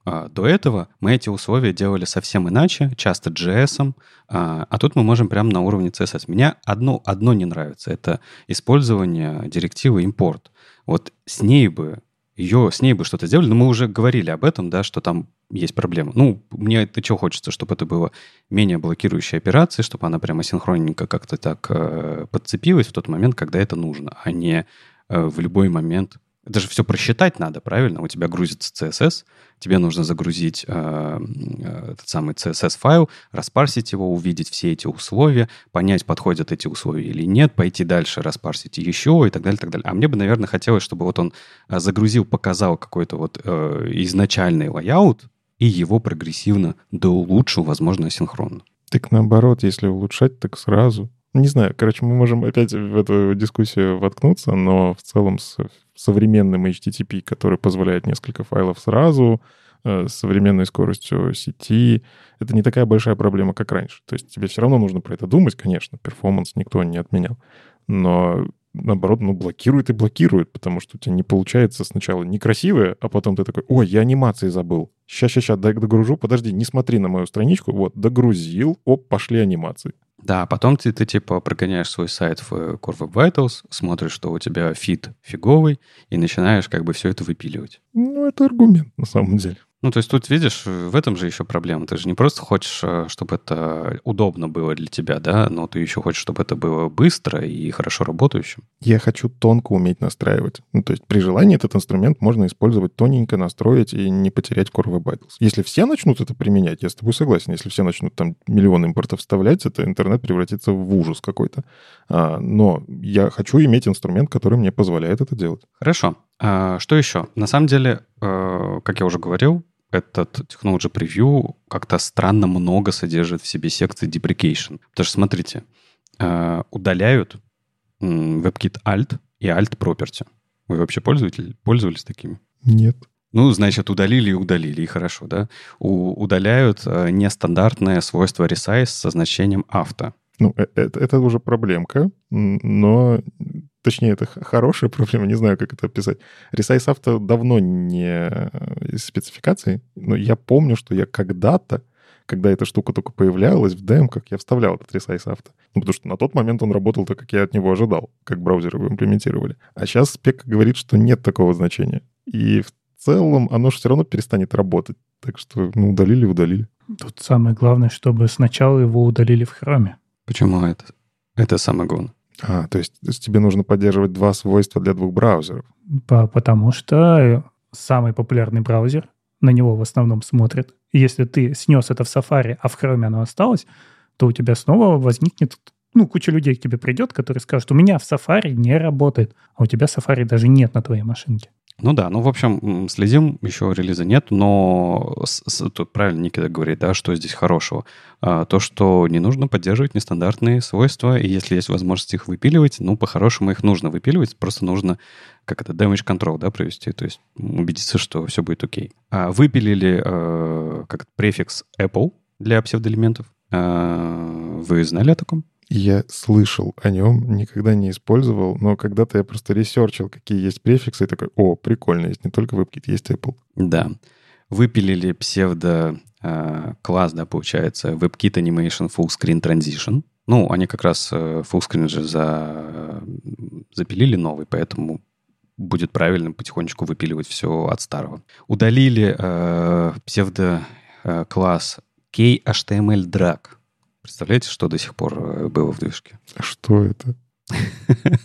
А, до этого мы эти условия делали совсем иначе, часто JS, а, а тут мы можем прямо на уровне CSS. Меня одно, одно не нравится, это использование директивы import. Вот с ней бы ее, с ней бы что-то сделали, но мы уже говорили об этом, да, что там есть проблема. Ну, мне это что хочется, чтобы это было менее блокирующей операции, чтобы она прямо синхронненько как-то так э, подцепилась в тот момент, когда это нужно, а не э, в любой момент это же все просчитать надо, правильно? У тебя грузится CSS, тебе нужно загрузить э, э, этот самый CSS-файл, распарсить его, увидеть все эти условия, понять, подходят эти условия или нет, пойти дальше, распарсить еще и так далее, так далее. А мне бы, наверное, хотелось, чтобы вот он э, загрузил, показал какой-то вот э, изначальный layout и его прогрессивно доулучшил, возможно, синхронно. Так наоборот, если улучшать, так сразу. Не знаю, короче, мы можем опять в эту дискуссию воткнуться, но в целом с современным HTTP, который позволяет несколько файлов сразу, э, с современной скоростью сети, это не такая большая проблема, как раньше. То есть тебе все равно нужно про это думать, конечно, performance никто не отменял. Но наоборот, ну, блокирует и блокирует, потому что у тебя не получается сначала некрасивое, а потом ты такой, ой, я анимации забыл. Ща-ща-ща, дай догружу, подожди, не смотри на мою страничку, вот, догрузил, оп, пошли анимации. Да, потом ты, ты типа прогоняешь свой сайт в Core Web Vitals, смотришь, что у тебя FID фиговый, и начинаешь как бы все это выпиливать. Ну, это аргумент на самом деле. Ну, то есть тут, видишь, в этом же еще проблема. Ты же не просто хочешь, э, чтобы это удобно было для тебя, да, но ты еще хочешь, чтобы это было быстро и хорошо работающим. Я хочу тонко уметь настраивать. Ну, то есть при желании этот инструмент можно использовать тоненько, настроить и не потерять Core Web Vitals. Если все начнут это применять, я с тобой согласен. Если все начнут там миллион импортов вставлять, это интернет превратится в ужас какой-то. А, но я хочу иметь инструмент, который мне позволяет это делать. Хорошо. А, что еще? На самом деле, э, как я уже говорил, этот Technology Preview как-то странно много содержит в себе секции deprecation. Потому что, смотрите, э, удаляют WebKit Alt и Alt Property. Вы вообще пользовались, пользовались такими? Нет. Ну, значит, удалили и удалили, и хорошо, да? У, удаляют э, нестандартное свойство resize со значением авто. Ну, это, это уже проблемка, но Точнее, это хорошая проблема, не знаю, как это описать. Resize Auto давно не из спецификации, но я помню, что я когда-то, когда эта штука только появлялась в демках, я вставлял этот Resize Auto. Ну, потому что на тот момент он работал так, как я от него ожидал, как браузеры его имплементировали. А сейчас спек говорит, что нет такого значения. И в целом оно же все равно перестанет работать. Так что, ну, удалили, удалили. Тут самое главное, чтобы сначала его удалили в хроме. Почему это? Это самое главное. А, то есть, то есть тебе нужно поддерживать два свойства для двух браузеров. По- потому что самый популярный браузер, на него в основном смотрят. И если ты снес это в Safari, а в Chrome оно осталось, то у тебя снова возникнет ну, куча людей к тебе придет, которые скажут, у меня в Safari не работает, а у тебя Safari даже нет на твоей машинке. Ну да, ну в общем, следим, еще релиза нет, но с, с, тут правильно Никита говорит, да, что здесь хорошего. А, то, что не нужно поддерживать нестандартные свойства, и если есть возможность их выпиливать, ну, по-хорошему их нужно выпиливать, просто нужно, как это, damage control, да, провести, то есть убедиться, что все будет окей. А, выпилили э, как префикс Apple для псевдоэлементов. А, вы знали о таком? Я слышал о нем, никогда не использовал, но когда-то я просто research ил, какие есть префиксы, и такой, о, прикольно, есть не только WebKit, есть Apple. Да. Выпилили псевдо э, класс, да, получается, WebKit Animating Full Screen Transition. Ну, они как раз э, Full Screen же за, запилили новый, поэтому будет правильно потихонечку выпиливать все от старого. Удалили э, псевдо э, класс KHTML Drag. Представляете, что до сих пор э, было в движке? А что это?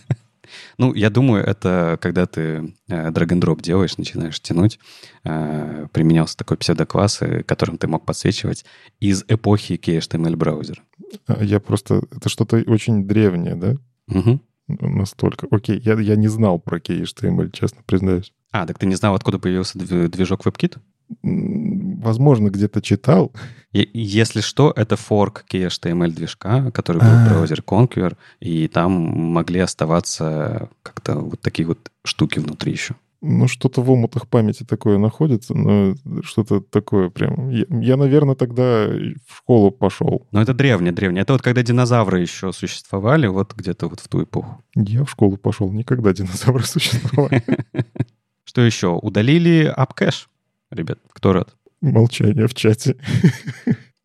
Ну, я думаю, это когда ты э, drag-and-drop делаешь, начинаешь тянуть, э, применялся такой псевдокласс, которым ты мог подсвечивать из эпохи KHTML браузера. А, я просто... Это что-то очень древнее, да? Угу. Настолько. Окей, я, я не знал про KHTML, честно признаюсь. А, так ты не знал, откуда появился движок WebKit? Возможно, где-то читал. Если что, это форк KHTML движка, который был в браузере Conquer, и там могли оставаться как-то вот такие вот штуки внутри еще. Ну, что-то в омутах памяти такое находится, но что-то такое прям... Я, я, наверное, тогда в школу пошел. Но это древнее, древнее. Это вот когда динозавры еще существовали, вот где-то вот в ту эпоху. Я в школу пошел, никогда динозавры существовали. Что еще? Удалили апкэш ребят? Кто рад? Молчание в чате.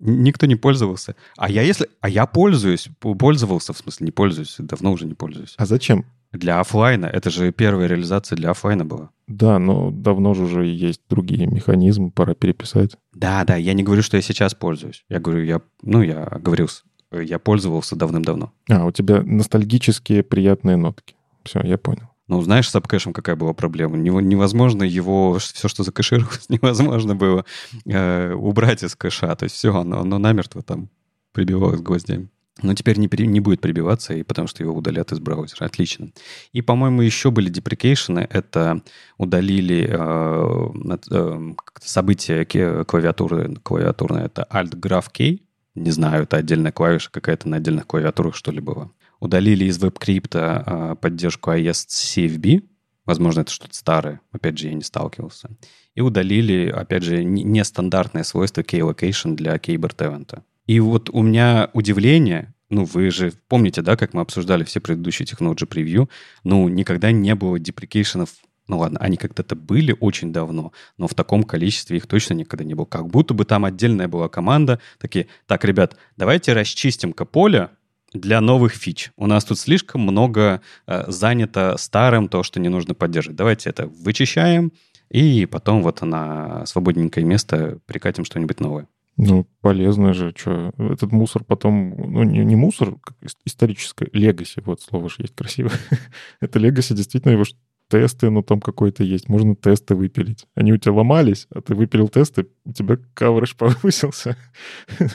Никто не пользовался. А я если... А я пользуюсь. Пользовался, в смысле, не пользуюсь. Давно уже не пользуюсь. А зачем? Для офлайна. Это же первая реализация для офлайна была. Да, но давно же уже есть другие механизмы, пора переписать. Да, да, я не говорю, что я сейчас пользуюсь. Я говорю, я, ну, я говорил, я пользовался давным-давно. А, у тебя ностальгические приятные нотки. Все, я понял. Ну, знаешь, с апкэшем какая была проблема? Невозможно его, все, что закэшировалось, невозможно было э, убрать из кэша. То есть все, оно, оно намертво там прибивалось гвоздями. Но теперь не, не будет прибиваться, и потому что его удалят из браузера. Отлично. И, по-моему, еще были деприкейшены. Это удалили э, э, событие клавиатуры, клавиатурное. Это Alt-Graph-K. Не знаю, это отдельная клавиша какая-то на отдельных клавиатурах, что ли, было удалили из веб-крипта а, поддержку IS-CFB, возможно, это что-то старое, опять же, я не сталкивался, и удалили, опять же, нестандартное свойство key-location для Keyboard Event. И вот у меня удивление, ну, вы же помните, да, как мы обсуждали все предыдущие Technology Preview, ну, никогда не было деприкейшенов ну ладно, они когда-то были очень давно, но в таком количестве их точно никогда не было. Как будто бы там отдельная была команда, такие, так, ребят, давайте расчистим-ка поле, для новых фич. У нас тут слишком много э, занято старым, то, что не нужно поддерживать. Давайте это вычищаем, и потом вот на свободненькое место прикатим что-нибудь новое. Ну, полезно же, что этот мусор потом, ну, не, не мусор, как историческое, легаси, вот слово же есть красиво. это легаси, действительно, его тесты, ну, там какой-то есть, можно тесты выпилить. Они у тебя ломались, а ты выпилил тесты, у тебя coverage повысился,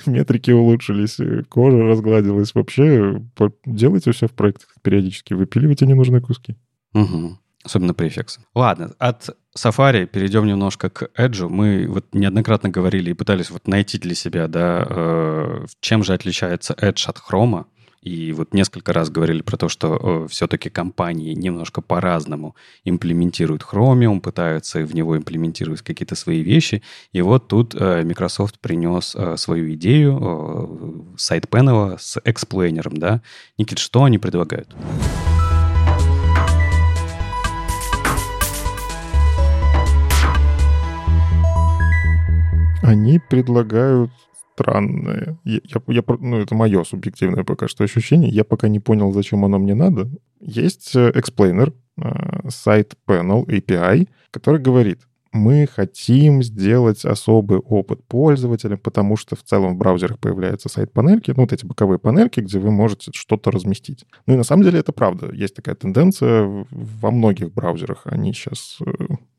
метрики улучшились, кожа разгладилась. Вообще, делайте все в проектах периодически, выпиливайте ненужные куски. Угу. Особенно префиксы. Ладно, от Safari перейдем немножко к Edge. Мы вот неоднократно говорили и пытались вот найти для себя, да, э, чем же отличается Edge от Chrome. И вот несколько раз говорили про то, что э, все-таки компании немножко по-разному имплементируют Chromium, пытаются в него имплементировать какие-то свои вещи. И вот тут э, Microsoft принес э, свою идею э, сайт-пенела с эксплейнером, да. Никит, что они предлагают? Они предлагают странное. Я, я, я, ну, это мое субъективное пока что ощущение. Я пока не понял, зачем оно мне надо. Есть э, explainer, э, сайт panel API, который говорит, мы хотим сделать особый опыт пользователя, потому что в целом в браузерах появляются сайт-панельки, ну, вот эти боковые панельки, где вы можете что-то разместить. Ну и на самом деле это правда. Есть такая тенденция во многих браузерах. Они сейчас э,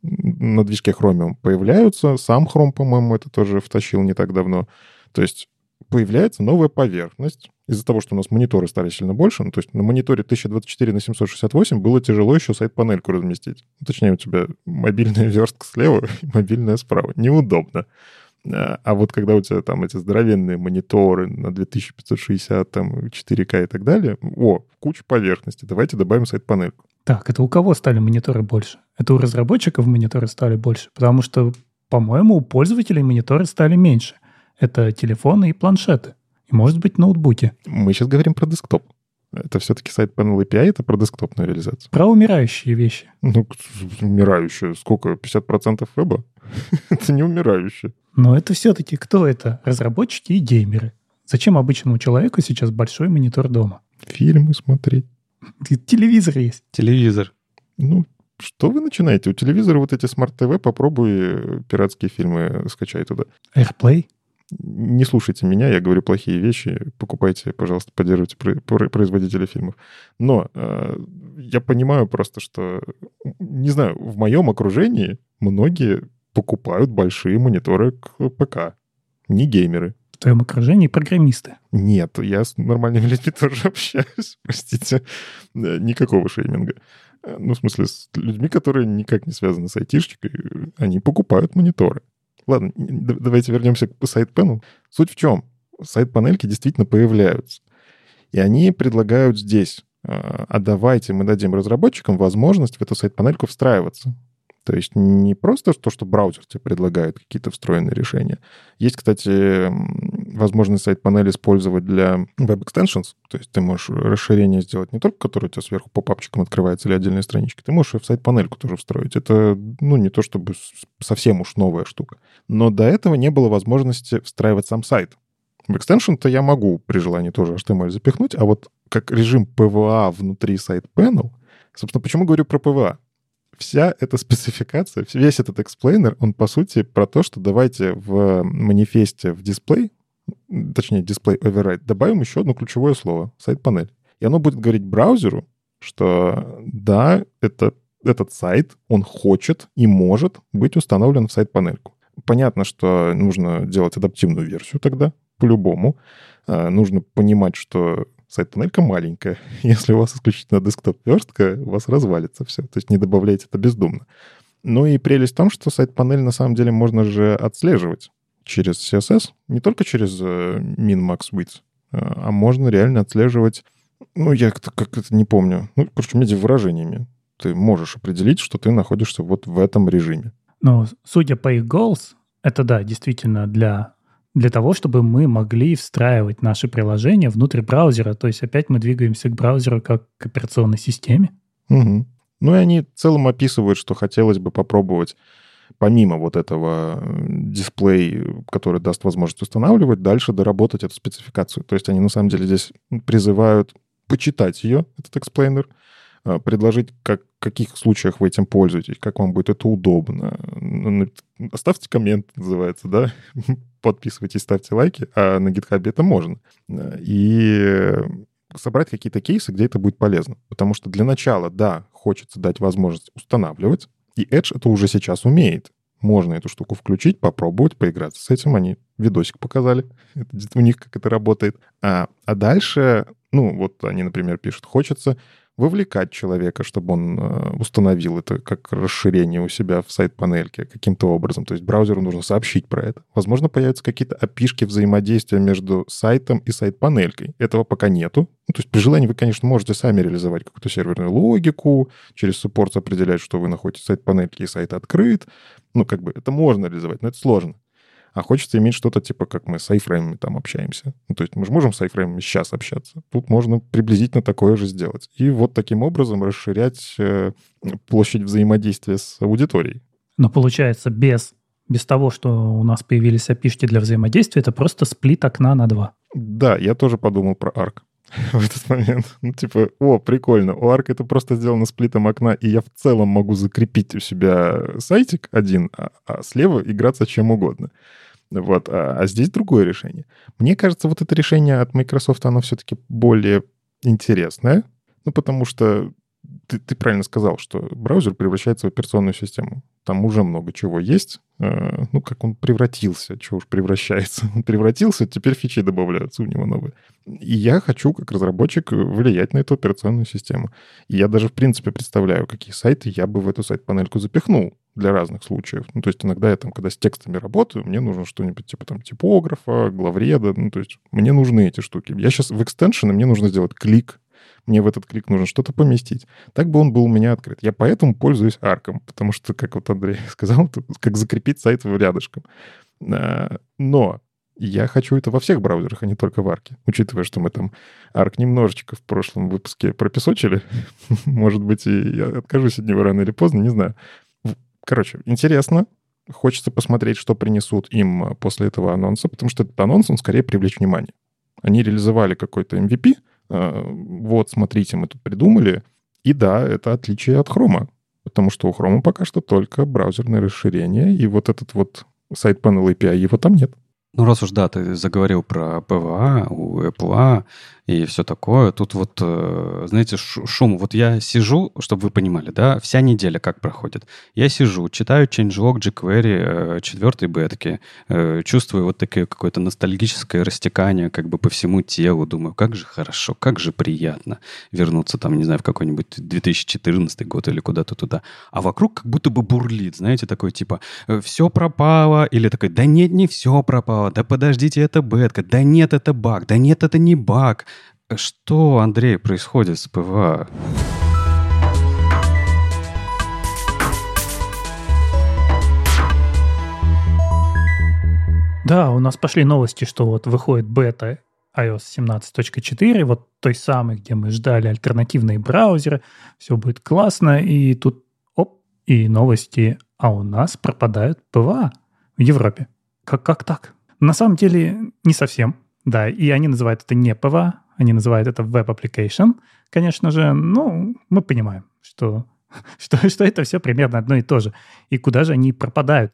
на движке Chromium появляются. Сам Chrome, по-моему, это тоже втащил не так давно. То есть появляется новая поверхность. Из-за того, что у нас мониторы стали сильно больше, ну, то есть на мониторе 1024 на 768 было тяжело еще сайт-панельку разместить. Ну, точнее, у тебя мобильная верстка слева и мобильная справа. Неудобно. А, а вот когда у тебя там эти здоровенные мониторы на 2560, там, 4К и так далее, о, куча поверхности, давайте добавим сайт-панельку. Так, это у кого стали мониторы больше? Это у разработчиков мониторы стали больше? Потому что, по-моему, у пользователей мониторы стали меньше это телефоны и планшеты. И, может быть, ноутбуки. Мы сейчас говорим про десктоп. Это все-таки сайт Panel API, это про десктопную реализацию. Про умирающие вещи. Ну, умирающие. Сколько? 50% веба? это не умирающие. Но это все-таки кто это? Разработчики и геймеры. Зачем обычному человеку сейчас большой монитор дома? Фильмы смотреть. Телевизор есть. Телевизор. Ну, что вы начинаете? У телевизора вот эти смарт-ТВ, попробуй пиратские фильмы скачай туда. AirPlay? Не слушайте меня, я говорю плохие вещи, покупайте, пожалуйста, поддерживайте производителя фильмов. Но э, я понимаю просто, что, не знаю, в моем окружении многие покупают большие мониторы к ПК, не геймеры. В твоем окружении программисты? Нет, я с нормальными людьми тоже общаюсь, простите. Никакого шейминга. Ну, в смысле, с людьми, которые никак не связаны с айтишечкой, они покупают мониторы. Ладно, давайте вернемся к side panel у. Суть в чем? Side-панельки действительно появляются. И они предлагают здесь, а, а давайте мы дадим разработчикам возможность в эту side-панельку встраиваться. То есть не просто то, что браузер тебе предлагает какие-то встроенные решения. Есть, кстати, возможность side-панель использовать для web extensions. То есть ты можешь расширение сделать не только, которое у тебя сверху по попапчикам открывается или отдельной страничкой, ты можешь и в side-панельку тоже встроить. Это, ну, не то чтобы совсем уж новая штука. Но до этого не было возможности встраивать сам сайт. В extension-то я могу при желании тоже HTML запихнуть, а вот как режим PWA внутри side panel, собственно, почему говорю про PWA? Вся эта спецификация, весь этот explainer, он, по сути, про то, что давайте в манифесте в дисплей, точнее, display override, добавим еще одно ключевое слово — side panel. И оно будет говорить браузеру, что да, это, этот сайт, он хочет и может быть установлен в сайт-панельку. Понятно, что нужно делать адаптивную версию тогда, по-любому. А, нужно понимать, что сайт-панелька маленькая. Если у вас исключительно десктоп-верстка, у вас развалится все. То есть не добавляйте это бездумно. Ну и прелесть в том, что сайт-панель на самом деле можно же отслеживать через CSS, не только через э, min, max, width, э, а можно реально отслеживать, ну, я как это не помню, ну, короче, между выражениями. Ты можешь определить, что ты находишься вот в этом режиме. Ну, судя по их goals, это, да, действительно для для того, чтобы мы могли встраивать наши приложения внутрь браузера. То есть опять мы двигаемся к браузеру как к операционной системе. Угу. Ну и они в целом описывают, что хотелось бы попробовать помимо вот этого дисплей, который даст возможность устанавливать, дальше доработать эту спецификацию. То есть они на самом деле здесь призывают почитать ее, этот explainer, предложить, как, в каких случаях вы этим пользуетесь, как вам будет это удобно. Оставьте коммент, называется, да? подписывайтесь, ставьте лайки, а на GitHub это можно. И собрать какие-то кейсы, где это будет полезно. Потому что для начала, да, хочется дать возможность устанавливать, и Edge это уже сейчас умеет. Можно эту штуку включить, попробовать, поиграться с этим. Они видосик показали, это, у них как это работает. А, а дальше, ну, вот они, например, пишут, хочется вовлекать человека, чтобы он э, установил это как расширение у себя в сайт-панельке каким-то образом. То есть браузеру нужно сообщить про это. Возможно, появятся какие-то опишки взаимодействия между сайтом и сайт-панелькой. Этого пока нету. Ну, то есть при желании вы, конечно, можете сами реализовать какую-то серверную логику, через суппорт определять, что вы находитесь в сайт-панельке и сайт открыт. Ну, как бы это можно реализовать, но это сложно а хочется иметь что-то типа, как мы с айфреймами там общаемся. Ну, то есть мы же можем с айфреймами сейчас общаться. Тут можно приблизительно такое же сделать. И вот таким образом расширять э, площадь взаимодействия с аудиторией. Но получается, без Без того, что у нас появились api для взаимодействия, это просто сплит окна на два. Да, я тоже подумал про Arc в этот момент. Ну, типа, о, прикольно, у Arc это просто сделано сплитом окна, и я в целом могу закрепить у себя сайтик один, а, а слева играться чем угодно. Вот, а, а здесь другое решение. Мне кажется, вот это решение от Microsoft, оно все-таки более интересное, ну, потому что ты, ты правильно сказал, что браузер превращается в операционную систему. Там уже много чего есть. Э, ну, как он превратился, чего уж превращается. Он превратился, теперь фичи добавляются у него новые. И я хочу, как разработчик, влиять на эту операционную систему. И я даже, в принципе, представляю, какие сайты я бы в эту сайт-панельку запихнул для разных случаев. Ну, то есть иногда я там, когда с текстами работаю, мне нужно что-нибудь типа там типографа, главреда, ну, то есть мне нужны эти штуки. Я сейчас в экстеншене, мне нужно сделать клик, мне в этот клик нужно что-то поместить. Так бы он был у меня открыт. Я поэтому пользуюсь арком, потому что, как вот Андрей сказал, как закрепить сайт рядышком. А, но я хочу это во всех браузерах, а не только в арке. Учитывая, что мы там арк немножечко в прошлом выпуске пропесочили, может быть, и я откажусь от него рано или поздно, не знаю. Короче, интересно. Хочется посмотреть, что принесут им после этого анонса, потому что этот анонс, он скорее привлечь внимание. Они реализовали какой-то MVP, вот, смотрите, мы тут придумали. И да, это отличие от Chrome а, потому что у Chrome а пока что только браузерное расширение, и вот этот вот Side Panel API, его там нет. Ну, раз уж, да, ты заговорил про PWA у Apple, и все такое. Тут вот, э, знаете, шум. Вот я сижу, чтобы вы понимали, да, вся неделя как проходит. Я сижу, читаю changelog jQuery э, четвертой бетки, э, чувствую вот такое какое-то ностальгическое растекание как бы по всему телу. Думаю, как же хорошо, как же приятно вернуться там, не знаю, в какой-нибудь 2014 год или куда-то туда. А вокруг как будто бы бурлит, знаете, такой типа, все пропало, или такой, да нет, не все пропало, да подождите, это бетка, да нет, это баг, да нет, это не баг. Что, Андрей, происходит с PWA? Да, у нас пошли новости, что вот выходит бета iOS 17.4, вот той самой, где мы ждали альтернативные браузеры, все будет классно, и тут оп, и новости, а у нас пропадают PWA в Европе. Как, как так? На самом деле не совсем, да, и они называют это не PWA, они называют это Web Application, конечно же. Ну, мы понимаем, что, что, что это все примерно одно и то же. И куда же они пропадают?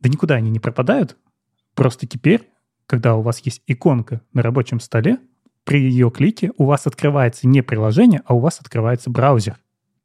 Да никуда они не пропадают. Просто теперь, когда у вас есть иконка на рабочем столе, при ее клике у вас открывается не приложение, а у вас открывается браузер.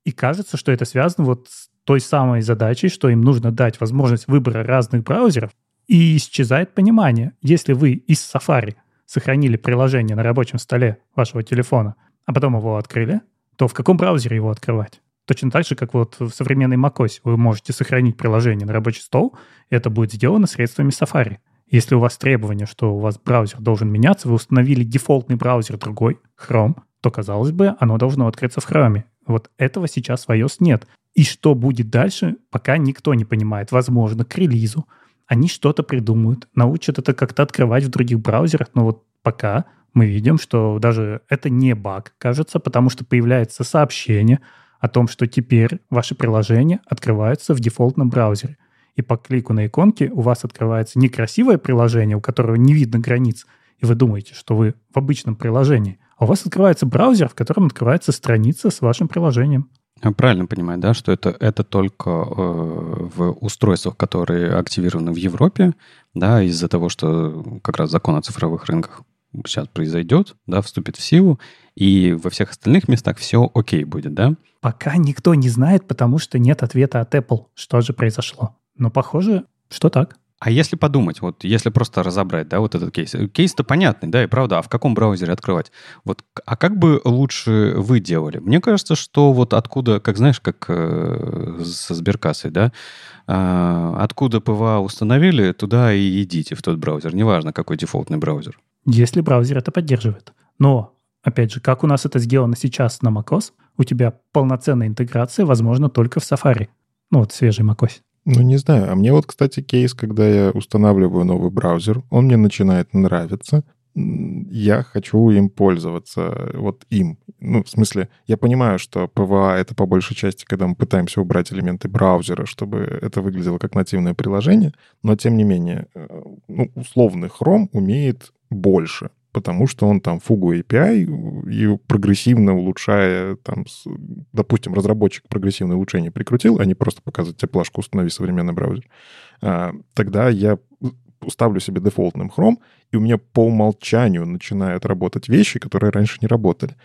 И кажется, что это связано вот с той самой задачей, что им нужно дать возможность выбора разных браузеров, и исчезает понимание. Если вы из Safari сохранили приложение на рабочем столе вашего телефона, а потом его открыли, то в каком браузере его открывать? Точно так же, как вот в современной macOS вы можете сохранить приложение на рабочий стол, это будет сделано средствами Safari. Если у вас требование, что у вас браузер должен меняться, вы установили дефолтный браузер другой, Chrome, то, казалось бы, оно должно открыться в Chrome. Вот этого сейчас в iOS нет. И что будет дальше, пока никто не понимает. Возможно, к релизу они что-то придумают, научат это как-то открывать в других браузерах, но вот пока мы видим, что даже это не баг, кажется, потому что появляется сообщение о том, что теперь ваши приложения открываются в дефолтном браузере. И по клику на иконке у вас открывается некрасивое приложение, у которого не видно границ, и вы думаете, что вы в обычном приложении, а у вас открывается браузер, в котором открывается страница с вашим приложением. Правильно понимаю, да, что это, это только э, в устройствах, которые активированы в Европе, да, из-за того, что как раз закон о цифровых рынках сейчас произойдет, да, вступит в силу, и во всех остальных местах все окей будет, да? Пока никто не знает, потому что нет ответа от Apple, что же произошло. Но похоже, что так. А если подумать, вот если просто разобрать, да, вот этот кейс. Кейс-то понятный, да, и правда, а в каком браузере открывать? Вот, а как бы лучше вы делали? Мне кажется, что вот откуда, как знаешь, как э, со сберкассой, да, э, откуда PWA установили, туда и идите в тот браузер, неважно, какой дефолтный браузер. Если браузер это поддерживает. Но, опять же, как у нас это сделано сейчас на macOS, у тебя полноценная интеграция возможна только в Safari. Ну вот свежий macOS. Ну, не знаю. А мне вот, кстати, кейс, когда я устанавливаю новый браузер, он мне начинает нравиться. я хочу им пользоваться, вот им. Ну, в смысле, я понимаю, что PWA — это по большей части, когда мы пытаемся убрать элементы браузера, чтобы это выглядело как нативное приложение, но тем не менее, э, ну, условный Chrome умеет больше, потому что он там фугу API и прогрессивно улучшая, там, допустим, разработчик прогрессивное улучшение прикрутил, а не просто показывать тебе плашку «Установи современный браузер», а, тогда я ставлю себе дефолтным Chrome, и у меня по умолчанию начинают работать вещи, которые раньше не работали.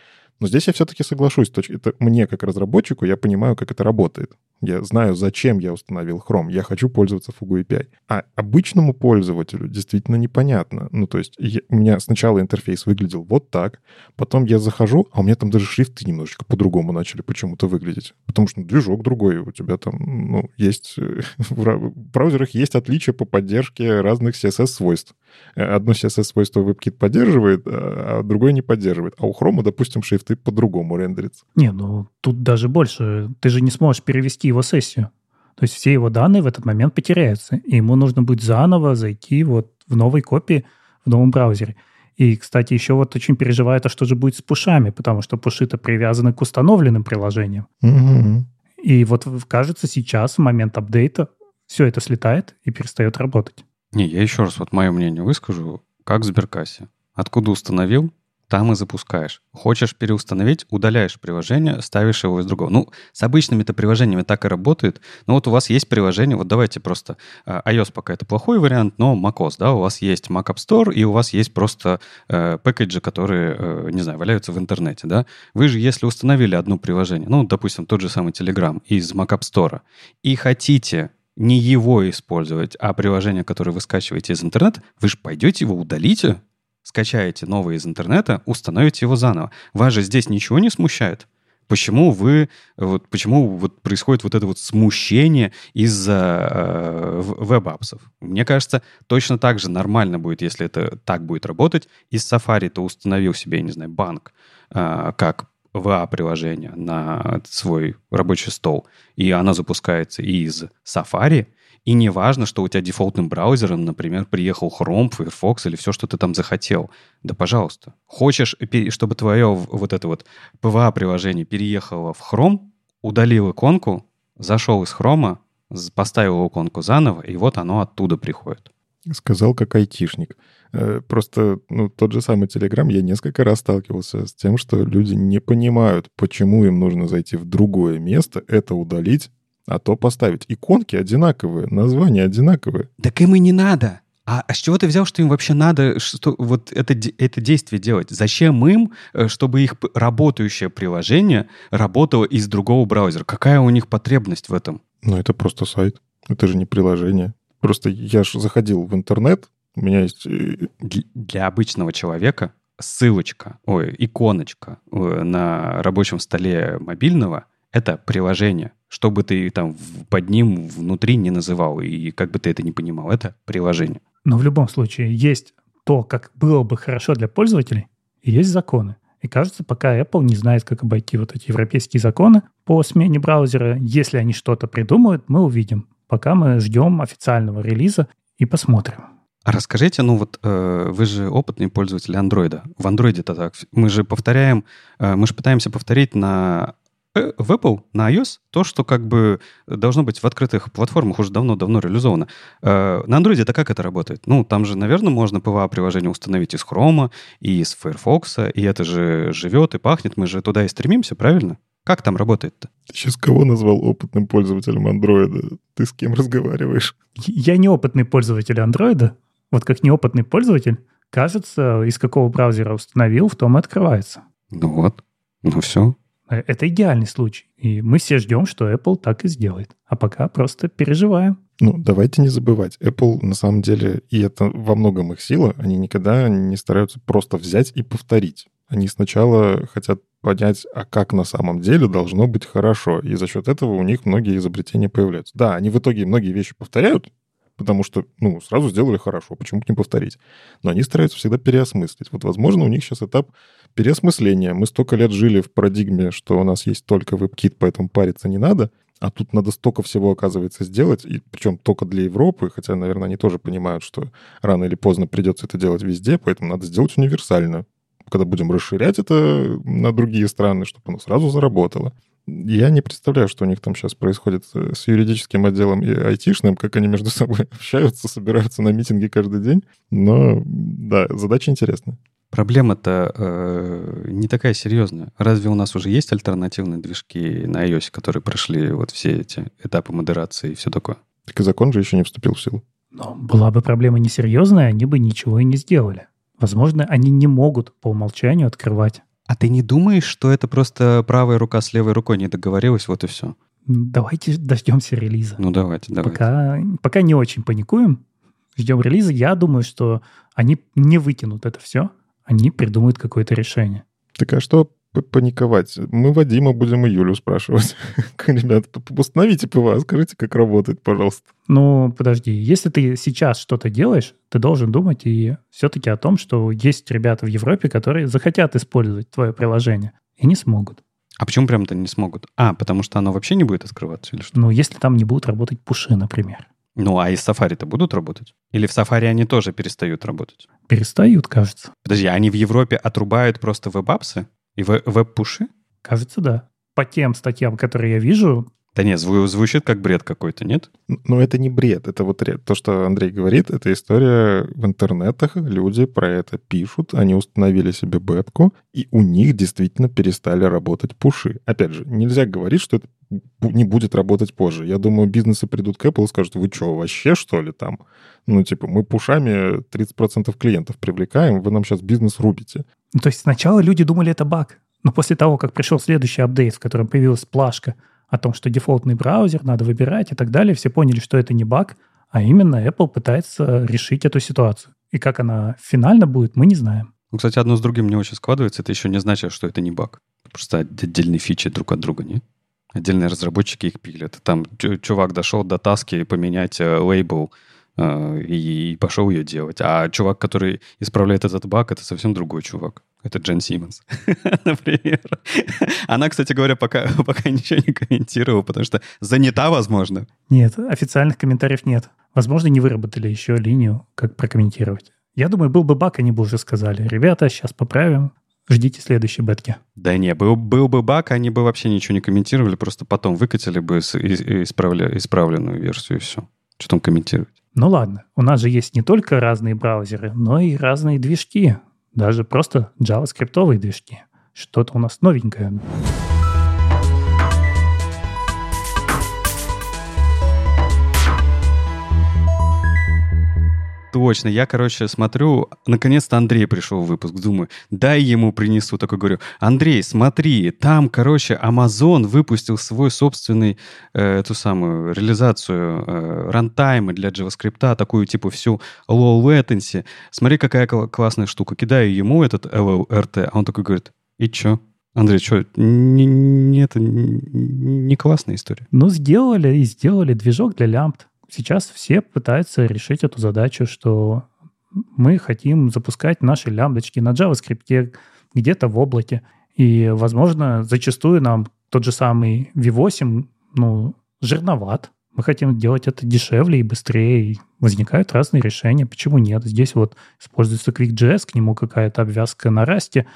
Но здесь я все-таки соглашусь. Это мне, как разработчику, я понимаю, как это работает. Я знаю, зачем я установил Chrome. Я хочу пользоваться Fugu API. А обычному пользователю действительно непонятно. Ну, то есть я, у меня сначала интерфейс выглядел вот так, потом я захожу, а у меня там даже шрифты немножечко по-другому начали почему-то выглядеть. Потому что ну, движок другой. У тебя там, ну, есть... Э, в браузерах есть отличия по поддержке разных CSS-свойств. Э, одно CSS-свойство WebKit поддерживает, а, а другое не поддерживает. А у Chrome, допустим, шрифты по-другому рендерятся. Не, ну тут даже больше. Ты же не сможешь перевести его сессию. То есть все его данные в этот момент потеряются. И ему нужно будет заново зайти вот в новой копии в новом браузере. И, кстати, еще вот очень переживает, а что же будет с пушами, потому что пуши-то привязаны к установленным приложениям. Угу. И вот кажется, сейчас, в момент апдейта, все это слетает и перестает работать. Не, я еще раз вот мое мнение выскажу, как в Сберкассе. Откуда установил, там и запускаешь. Хочешь переустановить, удаляешь приложение, ставишь его из другого. Ну, с обычными-то приложениями так и работает. Но вот у вас есть приложение, вот давайте просто... А, iOS пока это плохой вариант, но macOS, да, у вас есть Mac App Store, и у вас есть просто э, пэкэджи, которые, э, не знаю, валяются в интернете, да. Вы же, если установили одно приложение, ну, допустим, тот же самый Telegram из Mac App Store, и хотите не его использовать, а приложение, которое вы скачиваете из интернета, вы же пойдете его удалите, скачаете новое из интернета, установите его заново. Вас же здесь ничего не смущает? Почему вы, вот, почему вот происходит вот это вот смущение из-за э, веб-апсов? Мне кажется, точно так же нормально будет, если это так будет работать. Из Safari ты установил себе, не знаю, банк э, как VA-приложение на свой рабочий стол, и она запускается из Safari, и не важно, что у тебя дефолтным браузером, например, приехал Chrome, Firefox или все, что ты там захотел. Да, пожалуйста. Хочешь, чтобы твое вот это вот PWA-приложение переехало в Chrome, удалил иконку, зашел из Chrome, поставил иконку заново, и вот оно оттуда приходит. Сказал как айтишник. Э, просто ну, тот же самый Telegram, я несколько раз сталкивался с тем, что люди не понимают, почему им нужно зайти в другое место, это удалить, а то поставить. Иконки одинаковые, названия одинаковые. Так им и не надо. А, а с чего ты взял, что им вообще надо что, вот это, это действие делать? Зачем им, э, чтобы их работающее приложение работало из другого браузера? Какая у них потребность в этом? Ну, это просто сайт. Это же не приложение. Просто я же заходил в интернет, у меня есть... Э, для обычного человека ссылочка, ой, иконочка э, на рабочем столе мобильного — это приложение. Что бы ты там под ним внутри не называл, и как бы ты это не понимал, это приложение. Но в любом случае есть то, как было бы хорошо для пользователей, и есть законы. И кажется, пока Apple не знает, как обойти вот эти европейские законы по смене браузера, если они что-то придумают, мы увидим. Пока мы ждем официального релиза и посмотрим. А расскажите, ну вот э, вы же опытный пользователь андроида. В андроиде-то так. Мы же повторяем, э, мы же пытаемся повторить на в Apple, на iOS, то, что как бы должно быть в открытых платформах уже давно-давно реализовано. Э, на Android это как это работает? Ну, там же, наверное, можно PWA-приложение установить из Chrome и из Firefox, и это же живет и пахнет. Мы же туда и стремимся, правильно? Как там работает-то? Ты сейчас кого назвал опытным пользователем андроида? Ты с кем разговариваешь? Я не опытный пользователь андроида, вот как неопытный пользователь, кажется, из какого браузера установил, в том и открывается. Ну вот, ну все. Э, это идеальный случай. И мы все ждем, что Apple так и сделает. А пока просто переживаем. Ну, давайте не забывать. Apple, на самом деле, и это во многом их сила, они никогда не стараются просто взять и повторить. Они сначала хотят понять, а как на самом деле должно быть хорошо. И за счет этого у них многие изобретения появляются. Да, они в итоге многие вещи повторяют, потому что, ну, сразу сделали хорошо, почему бы не повторить? Но они стараются всегда переосмыслить. Вот, возможно, у них сейчас этап переосмысления. Мы столько лет жили в парадигме, что у нас есть только WebKit, поэтому париться не надо. А тут надо столько всего, оказывается, сделать, и причем только для Европы, хотя, наверное, они тоже понимают, что рано или поздно придется это делать везде, поэтому надо сделать универсально. Когда будем расширять это на другие страны, чтобы оно сразу заработало. Я не представляю, что у них там сейчас происходит э, с юридическим отделом и айтишным, как они между собой общаются, собираются на митинги каждый день. Но, да, задача интересная. Проблема-то э, не такая серьезная. Разве у нас уже есть альтернативные движки на iOS, которые прошли вот все эти этапы модерации и все такое? Так и закон же еще не вступил в силу. Но была бы проблема несерьезная, они бы ничего и не сделали. Возможно, они не могут по умолчанию открывать. А ты не думаешь, что это просто правая рука с левой рукой не договорилась, вот и все? Давайте дождемся релиза. Ну давайте, давайте. Пока, пока не очень паникуем, ждем релиза. Я думаю, что они не вытянут это все, они придумают какое-то решение. Так а что паниковать? Мы Вадима будем и Юлю спрашивать. Ребят, установите PWA, скажите, как работает, пожалуйста. Ну, подожди, если ты сейчас что-то делаешь, ты должен думать и все-таки о том, что есть ребята в Европе, которые захотят использовать твое приложение и не смогут. А почему прям-то не смогут? А, потому что оно вообще не будет открываться или что? Ну, если там не будут работать пуши, например. Ну, а из Safari-то будут работать? Или в Safari они тоже перестают работать? Перестают, кажется. Подожди, они в Европе отрубают просто веб-апсы и веб-пуши? Кажется, да. По тем статьям, которые я вижу, да нет, зву- звучит как бред какой-то, нет? Но это не бред. Это вот то, что Андрей говорит, это история в интернетах. Люди про это пишут, они установили себе бетку, и у них действительно перестали работать пуши. Опять же, нельзя говорить, что это не будет работать позже. Я думаю, бизнесы придут к Apple и скажут, вы что, вообще что ли там? Ну, типа, мы пушами 30% клиентов привлекаем, вы нам сейчас бизнес рубите. Ну, то есть сначала люди думали, это баг. Но после того, как пришел следующий апдейт, в котором появилась плашка — о том, что дефолтный браузер надо выбирать и так далее, все поняли, что это не баг, а именно Apple пытается решить эту ситуацию. И как она финально будет, мы не знаем. Ну, кстати, одно с другим не очень складывается. Это еще не значит, что это не баг. Просто отдельные фичи друг от друга, нет? Отдельные разработчики их пилят. Там чувак дошел до таски поменять э, лейбл э, и пошел ее делать. А чувак, который исправляет этот баг, это совсем другой чувак. Это Джен Симмонс, например. Она, кстати говоря, пока, пока ничего не комментировала, потому что занята, возможно. Нет, официальных комментариев нет. Возможно, не выработали еще линию, как прокомментировать. Я думаю, был бы баг, они бы уже сказали, ребята, сейчас поправим, ждите следующей бетки. Да не, был, был бы баг, они бы вообще ничего не комментировали, просто потом выкатили бы исправля, исправленную версию и все. Что там комментировать? Ну ладно, у нас же есть не только разные браузеры, но и разные движки даже просто JavaScript движки. Что-то у нас новенькое. Точно. Я, короче, смотрю, наконец-то Андрей пришел в выпуск. Думаю, дай ему принесу. Такой говорю, Андрей, смотри, там, короче, Amazon выпустил свой собственный, э, эту самую реализацию э, рантайма для JavaScript, такую типа всю low latency. Смотри, какая классная штука. Кидаю ему этот LLRT, а он такой говорит, и чё? Андрей, что, не, не, это не классная история? Ну, сделали и сделали движок для лямбд сейчас все пытаются решить эту задачу, что мы хотим запускать наши лямбдочки на JavaScript где-то в облаке. И, возможно, зачастую нам тот же самый V8, ну, жирноват. Мы хотим делать это дешевле и быстрее. Возникают разные решения. Почему нет? Здесь вот используется QuickJS, к нему какая-то обвязка на расте.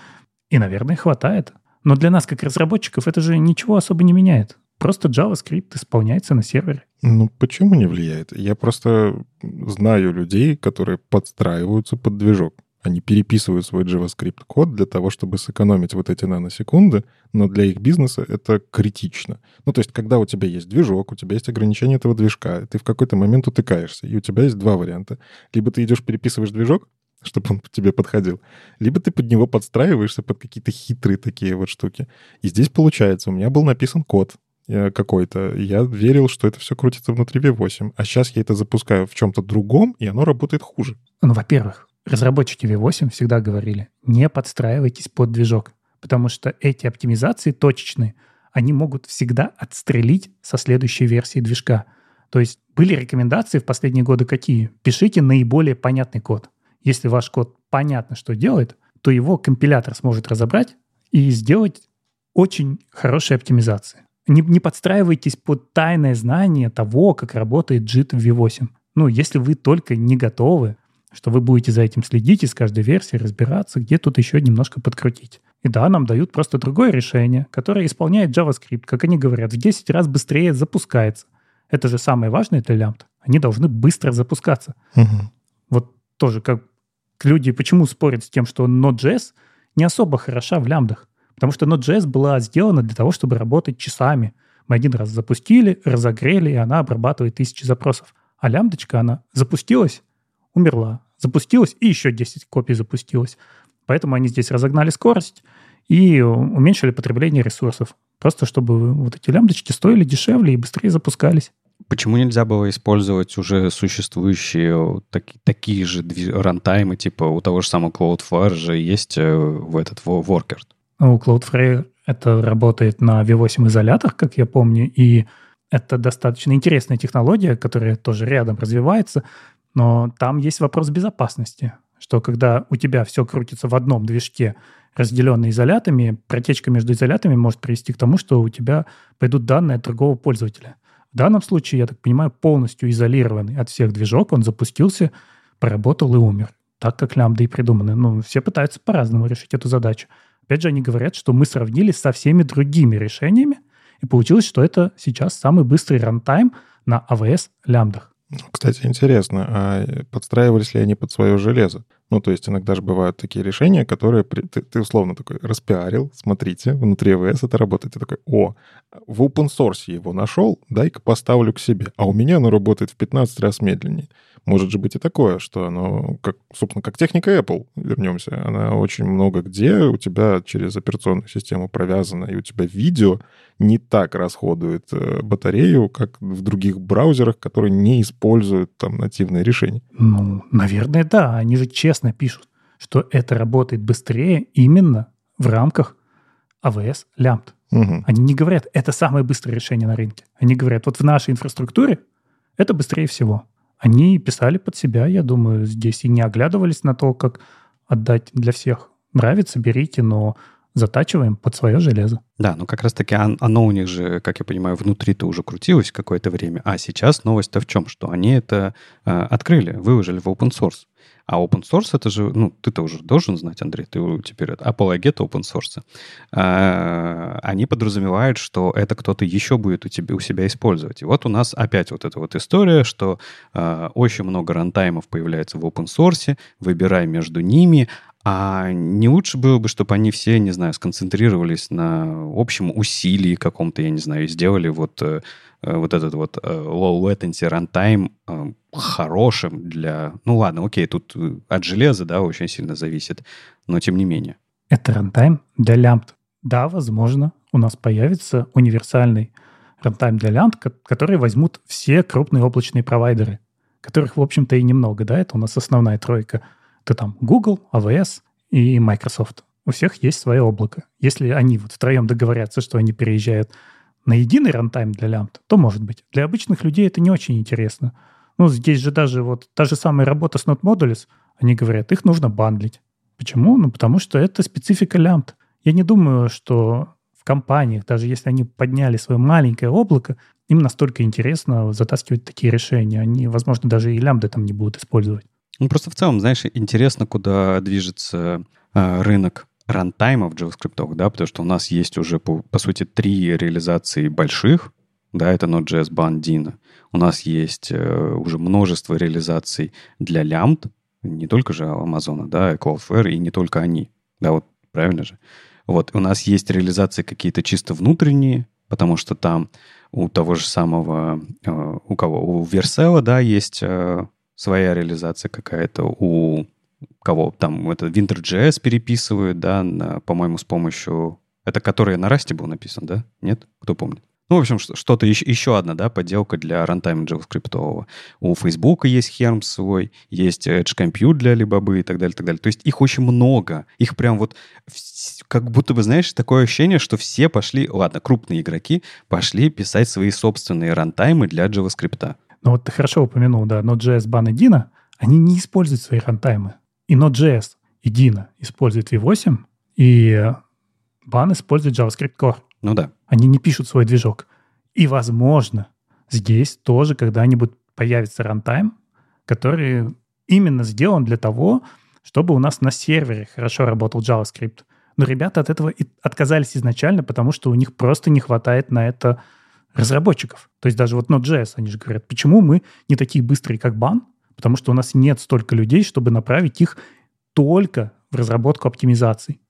И, наверное, хватает. Но для нас, как разработчиков, это же ничего особо не меняет. Просто JavaScript исполняется на сервере. Ну, почему не влияет? Я просто знаю людей, которые подстраиваются под движок. Они переписывают свой JavaScript-код для того, чтобы сэкономить вот эти наносекунды, но для их бизнеса это критично. Ну, то есть, когда у тебя есть движок, у тебя есть ограничение этого движка, ты в какой-то момент утыкаешься, и у тебя есть два варианта. Либо ты идешь переписываешь движок, чтобы он тебе подходил, либо ты под него подстраиваешься под какие-то хитрые такие вот штуки. И здесь получается, у меня был написан код, какой-то, я верил, что это все крутится внутри V8. А сейчас я это запускаю в чем-то другом, и оно работает хуже. Ну, во-первых, разработчики V8 всегда говорили, не подстраивайтесь под движок, потому что эти оптимизации точечные, они могут всегда отстрелить со следующей версии движка. То есть были рекомендации в последние годы какие? Пишите наиболее понятный код. Если ваш код понятно, что делает, то его компилятор сможет разобрать и сделать очень хорошие оптимизации. Не, не подстраивайтесь под тайное знание того, как работает JIT в V8. Ну, если вы только не готовы, что вы будете за этим следить и с каждой версией разбираться, где тут еще немножко подкрутить. И да, нам дают просто другое решение, которое исполняет JavaScript, как они говорят, в 10 раз быстрее запускается. Это же самое важное для лямбд. Они должны быстро запускаться. Угу. Вот тоже как люди почему спорят с тем, что Node.js не особо хороша в лямбдах. Потому что Node.js была сделана для того, чтобы работать часами. Мы один раз запустили, разогрели, и она обрабатывает тысячи запросов. А лямбдочка, она запустилась, умерла. Запустилась, и еще 10 копий запустилось. Поэтому они здесь разогнали скорость и уменьшили потребление ресурсов. Просто чтобы вот эти лямбдочки стоили дешевле и быстрее запускались. Почему нельзя было использовать уже существующие таки, такие же рантаймы, типа у того же самого Cloudflare же есть э, в этот в Worker? Ну, у Cloudflare это работает на V8 изолятах, как я помню, и это достаточно интересная технология, которая тоже рядом развивается, но там есть вопрос безопасности, что когда у тебя все крутится в одном движке, разделенный изолятами, протечка между изолятами может привести к тому, что у тебя пойдут данные от другого пользователя. В данном случае, я так понимаю, полностью изолированный от всех движок, он запустился, поработал и умер. Так как лямбда и придуманы. Ну, все пытаются по-разному решить эту задачу. Опять же, они говорят, что мы сравнили со всеми другими решениями, и получилось, что это сейчас самый быстрый рантайм на AWS лямбдах. Кстати, интересно, а подстраивались ли они под свое железо? Ну, то есть иногда же бывают такие решения, которые ты, ты условно такой распиарил, смотрите, внутри АВС это работает. Ты такой, о, в open source его нашел, дай-ка поставлю к себе. А у меня оно работает в 15 раз медленнее. Может же быть и такое, что оно, как, собственно, как техника Apple, вернемся, она очень много где у тебя через операционную систему провязана, и у тебя видео не так расходует э, батарею, как в других браузерах, которые не используют там нативные решения. Ну, наверное, да. Они же честно пишут, что это работает быстрее именно в рамках AWS Lambda. Угу. Они не говорят, это самое быстрое решение на рынке. Они говорят, вот в нашей инфраструктуре это быстрее всего. Они писали под себя, я думаю, здесь и не оглядывались на то, как отдать для всех. Нравится, берите, но затачиваем под свое железо. Да, ну как раз-таки оно у них же, как я понимаю, внутри-то уже крутилось какое-то время. А сейчас новость-то в чем? Что они это э, открыли, выложили в open source. А open source это же, ну, ты-то уже должен знать, Андрей, ты теперь это апологет open source. А, они подразумевают, что это кто-то еще будет у, тебя, у себя использовать. И вот у нас опять вот эта вот история, что а, очень много рантаймов появляется в open source, выбирай между ними, а не лучше было бы, чтобы они все, не знаю, сконцентрировались на общем усилии каком-то, я не знаю, и сделали вот, э, э, вот этот вот э, low latency runtime хорошим для... Ну ладно, окей, тут от железа, да, очень сильно зависит, но тем не менее. Это runtime для лямбд. Да, возможно, у нас появится универсальный runtime для лямбд, который возьмут все крупные облачные провайдеры, которых, в общем-то, и немного, да, это у нас основная тройка — это там Google, AWS и Microsoft. У всех есть свое облако. Если они вот втроем договорятся, что они переезжают на единый рантайм для лямбд, то может быть. Для обычных людей это не очень интересно. Ну, здесь же даже вот та же самая работа с Node Modules, они говорят, их нужно бандлить. Почему? Ну, потому что это специфика лямбд. Я не думаю, что в компаниях, даже если они подняли свое маленькое облако, им настолько интересно затаскивать такие решения. Они, возможно, даже и лямбды там не будут использовать. Ну, просто в целом, знаешь, интересно, куда движется э, рынок рантайма в JavaScript, да, потому что у нас есть уже, по, по сути, три реализации больших, да, это Node.js, Bun, Dino. У нас есть э, уже множество реализаций для лямбд, не только же Amazon, да, и Cloudflare, и не только они, да, вот правильно же. Вот, у нас есть реализации какие-то чисто внутренние, потому что там у того же самого, э, у кого, у Vercel, да, есть э, своя реализация какая-то у кого там это Winter.js переписывают, да, на, по-моему, с помощью... Это который на Расте был написан, да? Нет? Кто помнит? Ну, в общем, что-то еще, еще одна, да, подделка для рантайма JavaScript. У Facebook есть Helm свой, есть Edge Compute для Alibaba и так далее, так далее. То есть их очень много. Их прям вот как будто бы, знаешь, такое ощущение, что все пошли, ладно, крупные игроки пошли писать свои собственные рантаймы для JavaScript. Но вот ты хорошо упомянул, да, Node.js, Ban и Dino, они не используют свои рантаймы. И Node.js и Dino используют V8, и Ban использует JavaScript Core. Ну да. Они не пишут свой движок. И, возможно, здесь тоже когда-нибудь появится рантайм, который именно сделан для того, чтобы у нас на сервере хорошо работал JavaScript. Но ребята от этого и отказались изначально, потому что у них просто не хватает на это разработчиков. То есть даже вот Node.js, они же говорят, почему мы не такие быстрые, как бан? Потому что у нас нет столько людей, чтобы направить их только в разработку оптимизаций.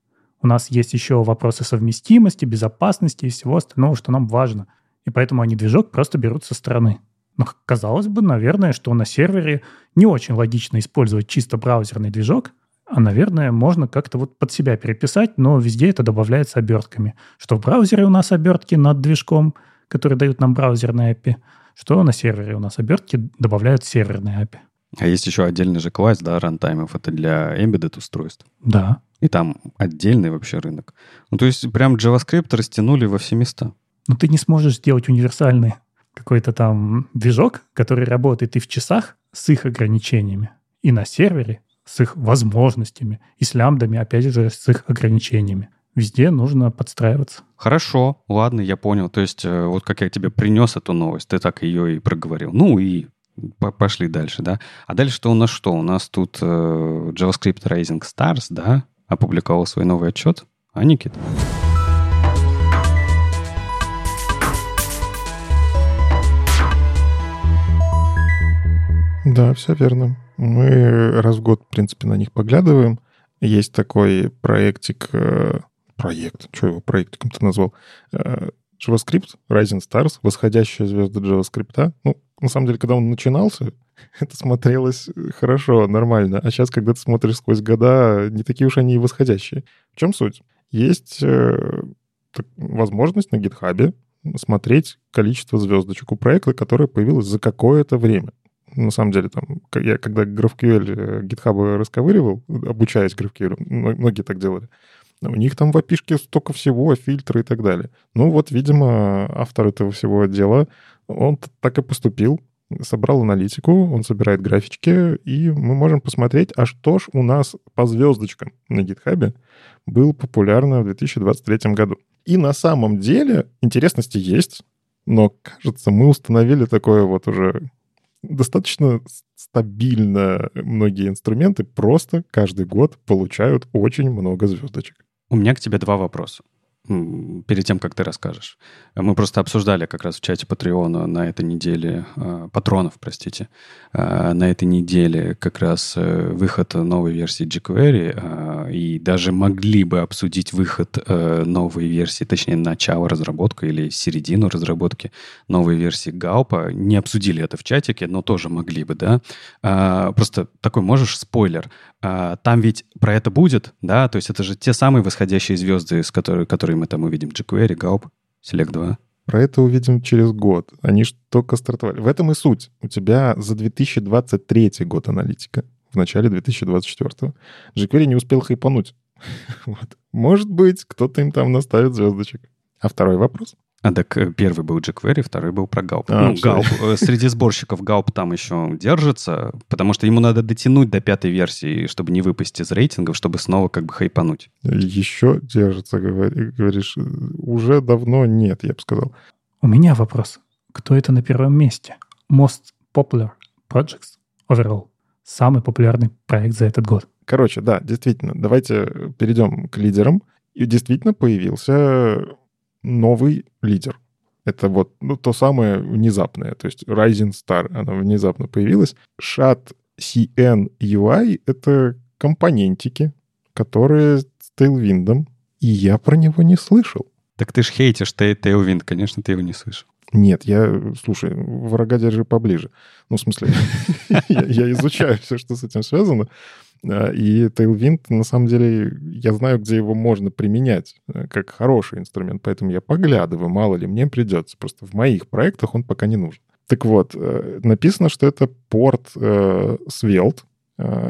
У нас есть еще вопросы совместимости, безопасности и всего остального, что нам важно. И поэтому они движок просто берут со стороны. Но казалось бы, наверное, что на сервере не очень логично использовать чисто браузерный движок, а, наверное, можно как-то вот под себя переписать, но везде это добавляется обертками. Что в браузере у нас обертки над движком, которые дают нам браузерные API, что на сервере у нас обертки добавляют серверные API. А есть еще отдельный же класс, да, рантаймов, это для embedded устройств. Да. И там отдельный вообще рынок. Ну, то есть прям JavaScript растянули во все места. Но ты не сможешь сделать универсальный какой-то там движок, который работает и в часах с их ограничениями, и на сервере с их возможностями, и с лямбдами, опять же, с их ограничениями. Везде нужно подстраиваться. Хорошо, ладно, я понял. То есть э, вот как я тебе принес эту новость, ты так ее и проговорил. Ну и пошли дальше, да. А дальше что у нас что? У нас тут э, JavaScript Rising Stars, да, опубликовал свой новый отчет. А, Никит? Да, все верно. Мы раз в год, в принципе, на них поглядываем. Есть такой проектик, э, проект, что его проектиком-то назвал? Э, JavaScript, Rising Stars, восходящая звезда JavaScript. Ну, на самом деле, когда он начинался, это смотрелось хорошо, нормально. А сейчас, когда ты смотришь сквозь года, не такие уж они и восходящие. В чем суть? Есть э, возможность на GitHub смотреть количество звездочек у проекта, которое появилось за какое-то время на самом деле, там, я когда GraphQL э, расковыривал, обучаясь GraphQL, многие так делали, у них там в опишке столько всего, фильтры и так далее. Ну вот, видимо, автор этого всего дела, он так и поступил, собрал аналитику, он собирает графички, и мы можем посмотреть, а что ж у нас по звездочкам на GitHub было популярно в 2023 году. И на самом деле интересности есть, но, кажется, мы установили такое вот уже достаточно стабильно многие инструменты просто каждый год получают очень много звездочек. У меня к тебе два вопроса перед тем, как ты расскажешь. Мы просто обсуждали как раз в чате Патреона на этой неделе, э, патронов, простите, э, на этой неделе как раз э, выход новой версии jQuery, и даже могли бы обсудить выход новой версии, точнее, начало разработки или середину разработки новой версии Гаупа. Не обсудили это в чатике, но тоже могли бы, да? Просто такой можешь спойлер. Там ведь про это будет, да? То есть это же те самые восходящие звезды, с которыми, которые мы там увидим jQuery, Gaup, Select 2. Про это увидим через год. Они же только стартовали. В этом и суть. У тебя за 2023 год аналитика. В начале 2024. jQuery не успел хайпануть. вот. Может быть, кто-то им там наставит звездочек. А второй вопрос? А так э, первый был jQuery, второй был про Галп. А, ну, Галп, э, среди сборщиков Галп там еще держится, потому что ему надо дотянуть до пятой версии, чтобы не выпасть из рейтингов, чтобы снова как бы хайпануть. Еще держится, говоришь. Уже давно нет, я бы сказал. У меня вопрос. Кто это на первом месте? Most popular projects overall. Самый популярный проект за этот год. Короче, да, действительно. Давайте перейдем к лидерам. И действительно появился новый лидер. Это вот ну, то самое внезапное. То есть Rising Star, она внезапно появилась. Shad CN UI — это компонентики, которые с Tailwind, и я про него не слышал. Так ты ж хейтишь Tailwind, конечно, ты его не слышал. Нет, я, слушай, врага держи поближе. Ну, в смысле, я изучаю все, что с этим связано. И Tailwind, на самом деле, я знаю, где его можно применять э, как хороший инструмент, поэтому я поглядываю, мало ли мне придется. Просто в моих проектах он пока не нужен. Так вот, э, написано, что это порт э, Svelte,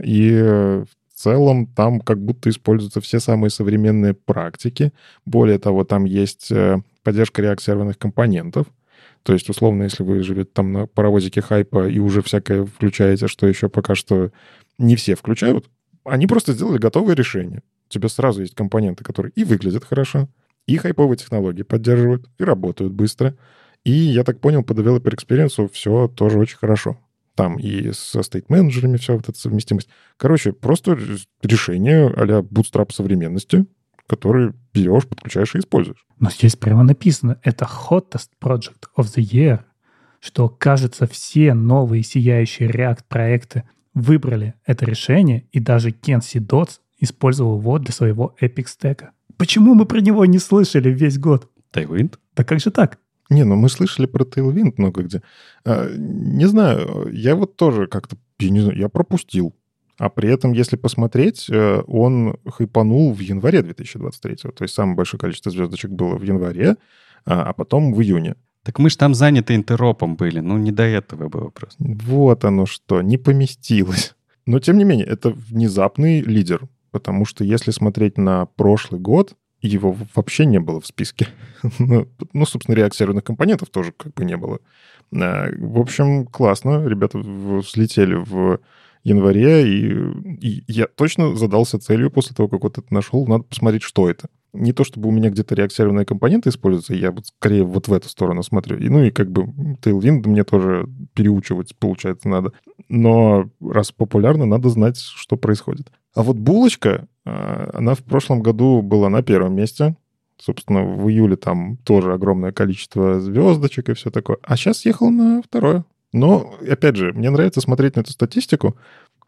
и в целом там как будто используются все самые современные практики. Более того, там есть поддержка реакт-серверных компонентов. То есть, условно, если вы живете там на паровозике хайпа и уже всякое включаете, что еще пока что не все включают, они просто сделали готовое решение. У тебя сразу есть компоненты, которые и выглядят хорошо, и хайповые технологии поддерживают, и работают быстро. И, я так понял, по developer experience все тоже очень хорошо. Там и со стейт-менеджерами вся вот эта совместимость. Короче, просто решение а-ля Bootstrap современности, который берешь, подключаешь и используешь. Но здесь прямо написано, это hottest project of the year, что, кажется, все новые сияющие React-проекты выбрали это решение, и даже Кенси Дотс использовал его для своего Epic Stack. Почему мы про него не слышали весь год? Tailwind? Да как же так? Не, ну мы слышали про Tailwind много где. А, не знаю, я вот тоже как-то, я не знаю, я пропустил. А при этом, если посмотреть, э, он хайпанул в январе 2023. То есть самое большое количество звездочек было в январе, а, а потом в июне. Так мы же там заняты интеропом были, ну не до этого было просто. Вот оно что, не поместилось. Но, тем не менее, это внезапный лидер, потому что если смотреть на прошлый год, его вообще не было в списке. ну, ну собственно, реакт серверных компонентов тоже как бы не было. А, в общем, классно. Ребята взлетели в январе, и, и я точно задался целью после того, как вот это нашел, надо посмотреть, что это. Не то, чтобы у меня где-то реакционные компоненты используются, я вот скорее вот в эту сторону смотрю. И, ну и как бы Tailwind мне тоже переучивать, получается, надо. Но раз популярно, надо знать, что происходит. А вот булочка, а, она в прошлом году была на первом месте. Собственно, в июле там тоже огромное количество звездочек и все такое. А сейчас ехал на второе. Но, опять же, мне нравится смотреть на эту статистику.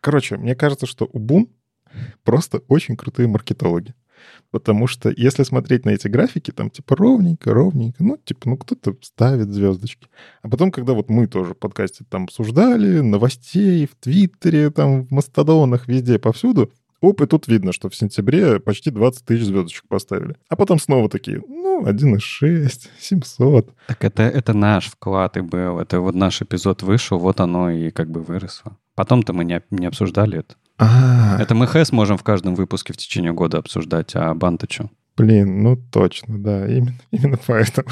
Короче, мне кажется, что у Бун просто очень крутые маркетологи. Потому что если смотреть на эти графики, там типа ровненько, ровненько, ну, типа, ну, кто-то ставит звездочки. А потом, когда вот мы тоже в подкасте там обсуждали, новостей в Твиттере, там в Мастодонах, везде, повсюду, Оп, и тут видно, что в сентябре почти 20 тысяч звездочек поставили. А потом снова такие, ну, 1,6, 700. Так это, это наш вклад и был. Это вот наш эпизод вышел, вот оно и как бы выросло. Потом-то мы не, не обсуждали это. Это мы хэс можем в каждом выпуске в течение года обсуждать, а банта что? Блин, ну точно, да, именно, именно поэтому.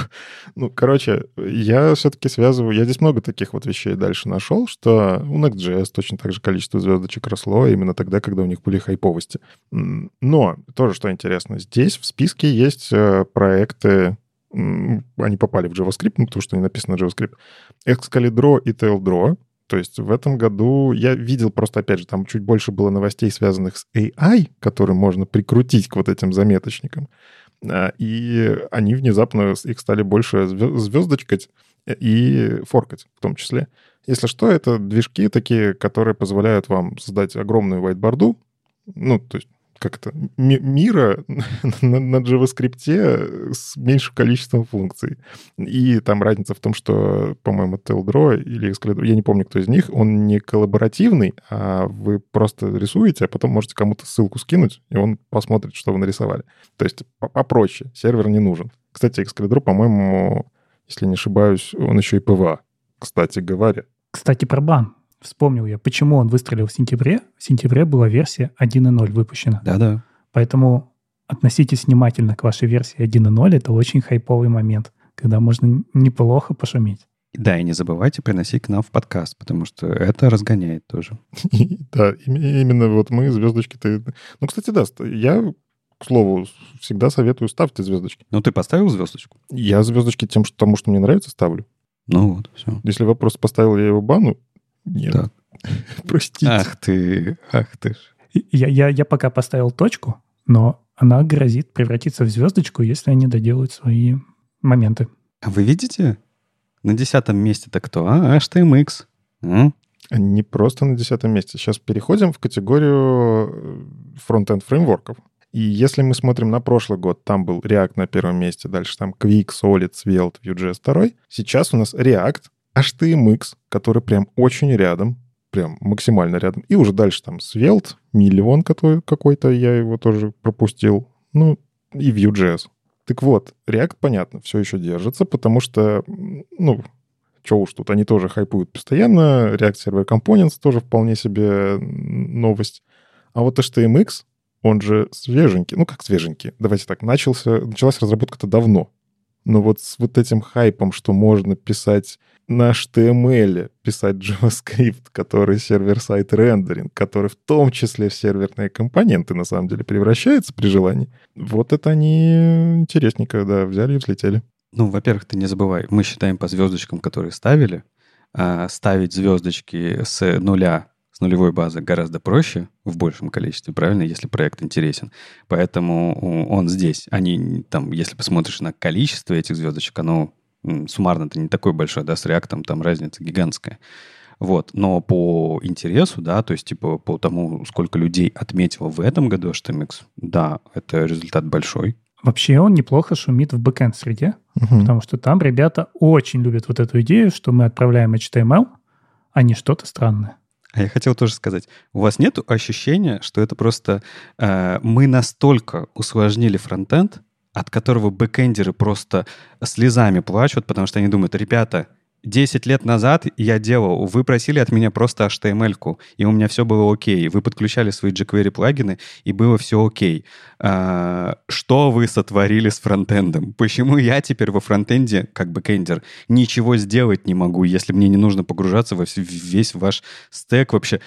Ну, короче, я все-таки связываю, я здесь много таких вот вещей дальше нашел, что у Next.js точно так же количество звездочек росло именно тогда, когда у них были хайповости. Но тоже, что интересно, здесь в списке есть э, проекты, они попали в JavaScript, ну, потому что они написаны на JavaScript, Excalibur и TailDraw, то есть в этом году я видел просто, опять же, там чуть больше было новостей, связанных с AI, которые можно прикрутить к вот этим заметочникам. А, И они внезапно, их стали больше звездочкать и форкать в том числе. Если что, это движки такие, которые позволяют вам создать огромную whiteboard, ну, то есть как это, ми- мира на, на JavaScript с меньшим количеством функций. И там разница в том, что, по-моему, TailDraw или Excalibur, я не помню, кто из них, он не коллаборативный, а вы просто рисуете, а потом можете кому-то ссылку скинуть, и он посмотрит, что вы нарисовали. То есть по- попроще, сервер не нужен. Кстати, Excalibur, по-моему, если не ошибаюсь, он еще и PVA, кстати говоря. Кстати, про бан. Вспомнил я, почему он выстрелил в сентябре. В сентябре была версия 1.0 выпущена. Да-да. Поэтому относитесь внимательно к вашей версии 1.0. Это очень хайповый момент, когда можно неплохо пошуметь. Да, и не забывайте приносить к нам в подкаст, потому что это разгоняет тоже. Да, им- именно вот мы звездочки-то... Ну, кстати, да, я, к слову, всегда советую ставьте звездочки. Ну, ты поставил звездочку? Я звездочки тем, что, тому, что мне нравится, ставлю. Ну вот, все. Если вопрос, поставил я его бану, нет. Так. Простите. Ах ты, ах ты ж. Я, я, я пока поставил точку, но она грозит превратиться в звездочку, если они доделают свои моменты. А вы видите? На десятом месте-то кто? А, HTMX. М? Не просто на десятом месте. Сейчас переходим в категорию э, фронтенд фреймворков. И если мы смотрим на прошлый год, там был React на первом месте, дальше там Quick, Solid, Svelte, Vue.js второй. Сейчас у нас React, HTMX, который прям очень рядом, прям максимально рядом. И уже дальше там Svelte, миллион какой-то, я его тоже пропустил. Ну, и Vue.js. Так вот, React, понятно, все еще держится, потому что, ну, что уж тут, они тоже хайпуют постоянно. React Server Components тоже вполне себе новость. А вот HTMX, он же свеженький. Ну, как свеженький? Давайте так, начался, началась разработка-то давно. Но вот с вот этим хайпом, что можно писать на HTML писать JavaScript, который сервер-сайт рендеринг, который в том числе в серверные компоненты на самом деле превращается при желании. Вот это они интересненько, да, взяли и взлетели. Ну, во-первых, ты не забывай, мы считаем по звездочкам, которые ставили, а ставить звездочки с нуля с нулевой базы гораздо проще в большем количестве, правильно, если проект интересен. Поэтому он здесь. Они там, если посмотришь на количество этих звездочек, оно суммарно-то не такой большой, да, с реактом там разница гигантская. Вот. Но по интересу, да, то есть типа по тому, сколько людей отметило в этом году HTMX, да, это результат большой. Вообще он неплохо шумит в бэкэнд среде, угу. потому что там ребята очень любят вот эту идею, что мы отправляем HTML, а не что-то странное. А я хотел тоже сказать, у вас нет ощущения, что это просто э, мы настолько усложнили фронтенд, от которого бэкэндеры просто слезами плачут, потому что они думают, ребята, 10 лет назад я делал, вы просили от меня просто HTML-ку, и у меня все было окей. Вы подключали свои jQuery плагины, и было все окей. А, что вы сотворили с фронтендом? Почему я теперь во фронтенде, как бэкэндер, ничего сделать не могу, если мне не нужно погружаться во весь ваш стек вообще,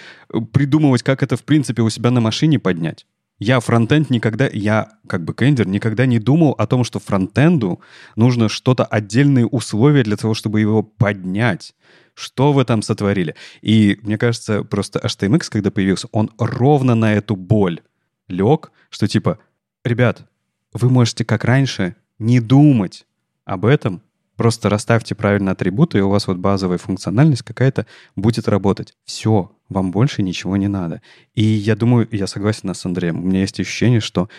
придумывать, как это в принципе у себя на машине поднять? Я фронтенд никогда, я как бэкэндер никогда не думал о том, что фронтенду нужно что-то отдельные условия для того, чтобы его поднять. Что вы там сотворили? И мне кажется, просто HTMX, когда появился, он ровно на эту боль лег, что типа, ребят, вы можете как раньше не думать об этом, Просто расставьте правильно атрибуты, и у вас вот базовая функциональность какая-то будет работать. Все, вам больше ничего не надо. И я думаю, я согласен с Андреем, у меня есть ощущение, что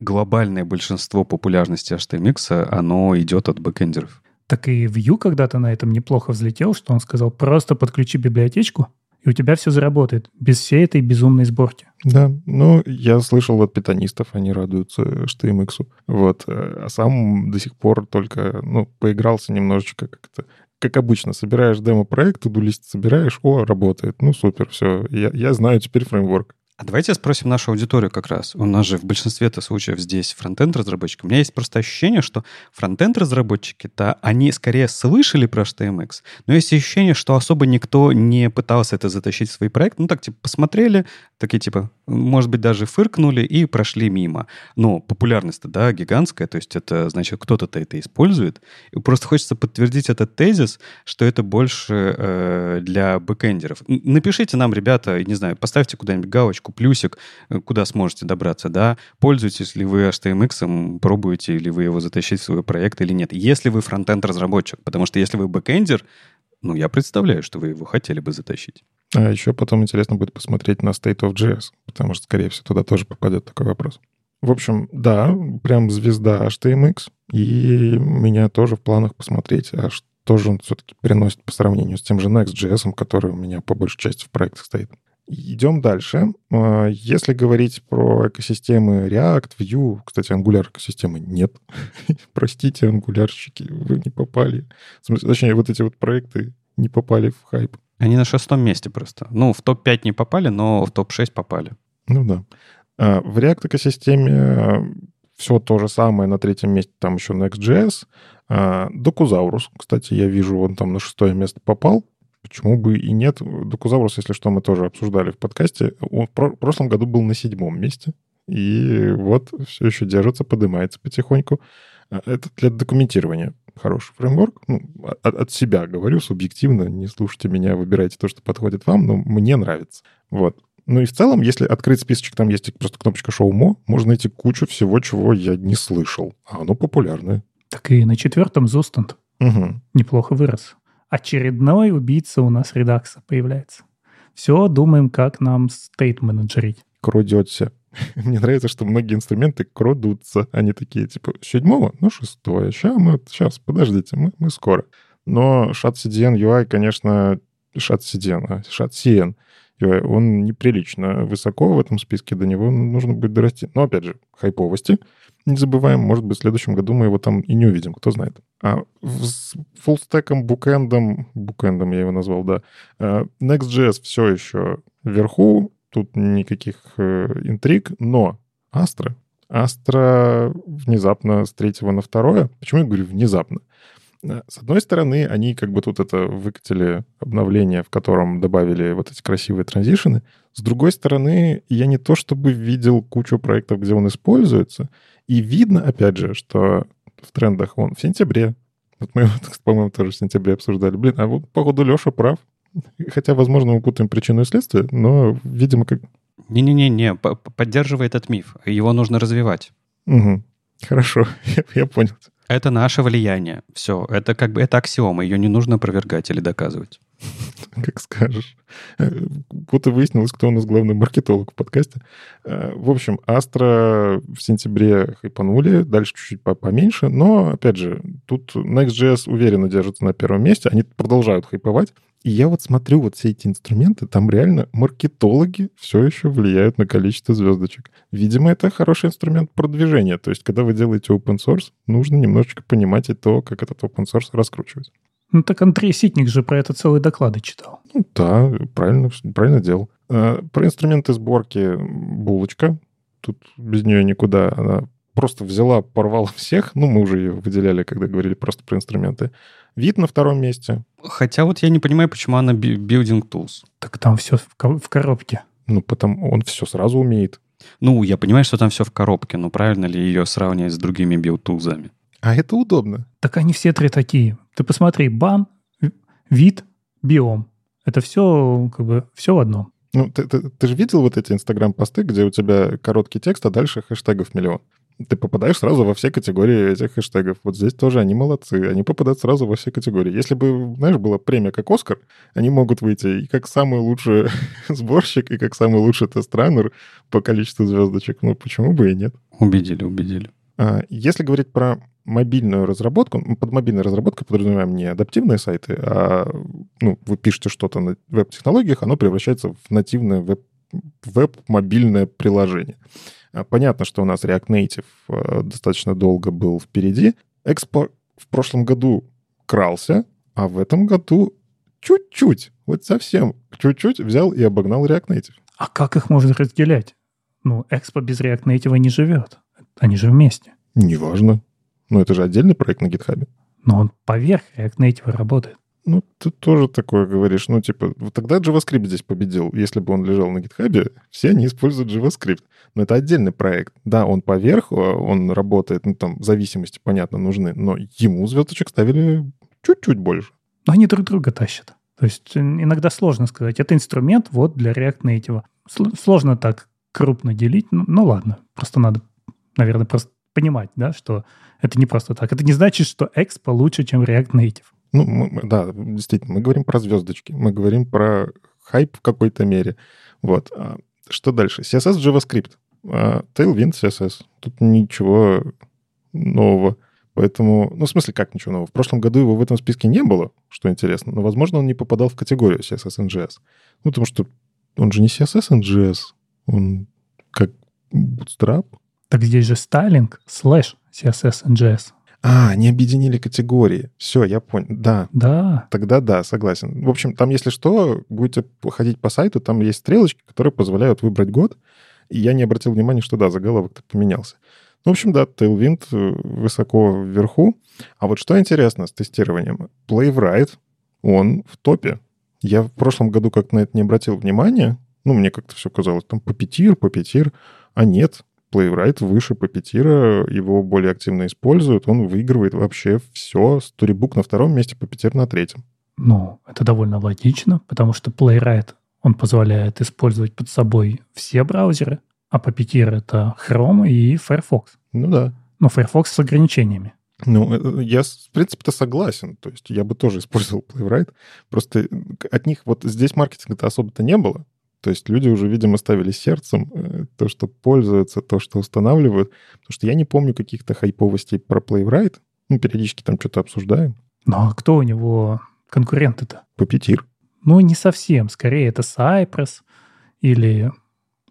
глобальное большинство популярности HTMX, оно идет от бэкэндеров. Так и Vue когда-то на этом неплохо взлетел, что он сказал, просто подключи библиотечку, и у тебя все заработает, без всей этой безумной сборки. Да, ну, я слышал от питанистов, они радуются HTMX. Вот, э, а сам до сих пор только, ну, поигрался немножечко как-то как обычно, собираешь демо-проект, туду-лист собираешь, о, работает, ну супер, все, я, я знаю теперь фреймворк. А давайте спросим нашу аудиторию как раз. У нас же в большинстве это случаев здесь фронтенд-разработчики. У меня есть просто ощущение, что фронтенд-разработчики-то, они скорее слышали про HTMX, но есть ощущение, что особо никто не пытался это затащить в свой проект. Ну, так, типа, посмотрели, такие, типа, может быть, даже фыркнули и прошли мимо. Но популярность-то, да, гигантская, то есть это, значит, кто-то-то это использует. И просто хочется подтвердить этот тезис, что это больше э, для бэкэндеров. Напишите нам, ребята, не знаю, поставьте куда-нибудь галочку, галочку, плюсик, э, куда сможете добраться, да, пользуетесь ли вы HTMX, пробуете ли вы его затащить в свой проект или нет. Если вы фронтенд-разработчик, потому что если вы бэкэндер, ну, я представляю, что вы его хотели бы затащить. А еще потом интересно будет посмотреть на State of JS, потому что, скорее всего, туда тоже попадет такой вопрос. В общем, да, прям звезда HTMX, и меня тоже в планах посмотреть, а что же он все-таки приносит по сравнению с тем же Next.js, который у меня по большей части в проектах стоит. Идем дальше. А, если говорить про экосистемы React, Vue, кстати, Angular экосистемы нет. Простите, ангулярщики, вы не попали. Точнее, вот эти вот проекты не попали в хайп. Они на шестом месте просто. Ну, в топ-5 не попали, но в топ-6 попали. Ну да. А, в React экосистеме все то же самое. На третьем месте там еще Next.js. Докузаурус, кстати, я вижу, он там на шестое место попал. Почему бы и нет? Докузаврус, если что, мы тоже обсуждали в подкасте. Он в прошлом году был на седьмом месте. И вот все еще держится, поднимается потихоньку. А, это для документирования хороший фреймворк. Ну, от, от себя говорю субъективно. Не слушайте меня, выбирайте то, что подходит вам, но мне нравится. Вот. Ну и в целом, если открыть списочек, там есть просто кнопочка More, можно найти кучу всего, чего я не слышал. А оно популярное. Так и на четвертом Зустант угу. неплохо вырос очередной убийца у нас редакса появляется. Все, думаем, как нам стейт менеджерить. Крудете. Мне нравится, что многие инструменты крадутся. Они такие, типа, седьмого, ну, шестое. Сейчас мы, сейчас, подождите, мы, мы скоро. Но SHAT-CDN UI, конечно, SHAT-CDN, а SHAT-CN UI, он неприлично высоко в этом списке, до него нужно будет дорасти. Но, опять же, хайповости — не забываем, может быть, в следующем году мы его там и не увидим, кто знает. А с фуллстеком, букэндом, букэндом я его назвал, да, э, Next.js все еще вверху, тут никаких э, интриг, но Astra, Astra внезапно с третьего на второе, почему я говорю внезапно? С одной стороны, они как бы тут это выкатили обновление, в котором добавили вот эти красивые транзишены. С другой стороны, я не то чтобы видел кучу проектов, где он используется, и видно, опять же, что в трендах он в сентябре. Вот мы, по-моему, тоже в сентябре обсуждали. Блин, а вот, походу, Леша прав. Хотя, возможно, мы путаем причину и следствие, но, видимо, как... Не-не-не, поддерживай этот миф. Его нужно развивать. Угу. Хорошо, я, я понял. Это наше влияние. Все, это как бы это аксиома, ее не нужно опровергать или доказывать. Как скажешь. Вот и выяснилось, кто у нас главный маркетолог в подкасте. Э, в общем, Astra в сентябре хайпанули, дальше чуть-чуть поменьше, но, опять же, тут Next.js уверенно держится на первом месте, они продолжают хайповать. И я вот смотрю вот все эти инструменты, там реально маркетологи все еще влияют на количество звездочек. Видимо, это хороший инструмент продвижения. То есть, когда вы делаете open source, нужно немножечко понимать и то, как этот open source раскручивать. Ну так Андрей Ситник же про это целые доклады читал. Ну да, правильно, правильно делал. А, про инструменты сборки булочка. Тут без нее никуда. Она просто взяла, порвала всех. Ну, мы уже ее выделяли, когда говорили просто про инструменты. Vite на втором месте. Хотя вот я не понимаю, почему она Building Tools. Так там все в коробке. Ну, потому он все сразу умеет. Ну, я понимаю, что там все в коробке, но правильно ли ее сравнивать с другими билд-тулзами? А это удобно. Так они все три такие. Ты посмотри, Bun, вид, биом. Это все как бы все в одном. Ну, ты, ты, ты же видел вот эти инстаграм-посты, где у тебя короткий текст, а дальше хэштегов миллион? Ты попадаешь сразу во все категории этих хэштегов. Вот здесь тоже они молодцы, они попадают сразу во все категории. Если бы, знаешь, была премия как Оскар, они могут выйти и как самый лучший сборщик, и как самый лучший тест-раннер по количеству звездочек. Ну, почему бы и нет? Убедили, убедили. А, если говорить про мобильную разработку, под мобильной разработкой подразумеваем не адаптивные сайты, а ну, вы пишете что-то на веб-технологиях, оно превращается в нативное веб, веб-мобильное приложение. А, понятно, что у нас React Native э, достаточно долго был впереди. Экспо в прошлом году крался, а в этом году чуть-чуть, вот совсем чуть-чуть взял и обогнал React Native. А как их можно разделять? Ну, Экспо без React Native не живет. Они же вместе. Неважно. Но это же отдельный проект на GitHub. Но он поверх React Native работает. Ну, ты тоже такое говоришь. Ну, типа, вот тогда JavaScript здесь победил. Если бы он лежал на GitHub, все они используют JavaScript. Но это отдельный проект. Да, он поверх, э, он работает, ну, там, зависимости, понятно, нужны, но ему звездочек ставили чуть-чуть больше. Но они друг друга тащат. То есть иногда сложно сказать. Это инструмент вот для React Native. Сложно так крупно делить. Ну, ну ладно, просто надо, наверное, просто понимать, да, что это не просто так. Это не значит, что Expo лучше, чем React Native. Ну, мы, да, действительно, мы говорим про звездочки, мы говорим про хайп в какой-то мере. Вот. А что дальше? CSS JavaScript. А Tailwind CSS. Тут ничего нового. Поэтому, ну, в смысле, как ничего нового? В прошлом году его в этом списке не было, что интересно, но, возможно, он не попадал в категорию CSS NGS. Ну, потому что он же не CSS NGS, он как Bootstrap. Так здесь же стайлинг слэш CSS NGS. А, не объединили категории. Все, я понял. Да. Да. Тогда да, согласен. В общем, там, если что, будете ходить по сайту, там есть стрелочки, которые позволяют выбрать год. И я не обратил внимания, что да, заголовок-то поменялся. Ну, в общем, да, Tailwind э, высоко вверху. А вот что интересно с тестированием? Playwright, он в топе. Я в прошлом году как-то на это не обратил внимания. Ну, мне как-то все казалось, там Puppeteer, Puppeteer. А нет, Playwright выше Puppeteer, его более активно используют, он выигрывает вообще все. Storybook на втором месте, Puppeteer на третьем. Ну, это довольно логично, потому что Playwright, он позволяет использовать под собой все браузеры, а Puppeteer — это Chrome и Firefox. Ну да. Но Firefox с ограничениями. Ну, э, я, в принципе-то, согласен. То есть я бы тоже использовал Playwright. Просто от них вот здесь маркетинга-то особо-то не было. То есть люди уже, видимо, ставили сердцем э, то, что пользуются, то, что устанавливают. Потому что я не помню каких-то хайповостей про Playwright. Ну, периодически там что-то обсуждаем. Ну, а кто у него конкуренты-то? Папетир. Ну, не совсем. Скорее, это Cypress или...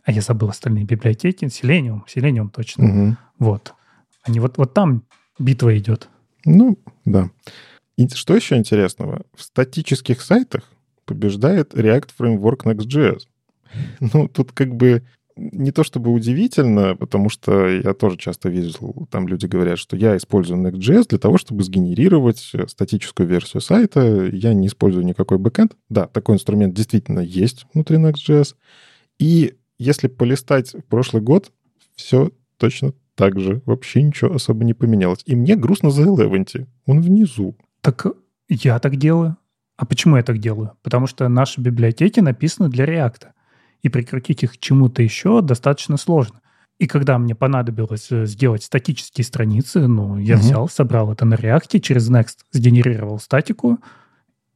А я забыл остальные библиотеки. Selenium. Selenium точно. Угу. Вот. Они вот, вот там битва идет. Ну, да. И что еще интересного? В статических сайтах побеждает React Framework Next.js. Ну, тут как бы не то чтобы удивительно, потому что я тоже часто видел, там люди говорят, что я использую Next.js для того, чтобы сгенерировать э, статическую версию сайта, я не использую никакой бэкэнд. Да, такой инструмент действительно есть внутри Next.js. И если полистать в прошлый год, все точно так же. Вообще ничего особо не поменялось. И мне грустно за Eleventy. Он внизу. Так я так делаю. А почему я так делаю? Потому что наши библиотеки написаны для React и прикрутить их к чему-то еще достаточно сложно. И когда мне понадобилось э, сделать статические страницы, ну, я угу. взял, собрал это на React, через Next сгенерировал статику,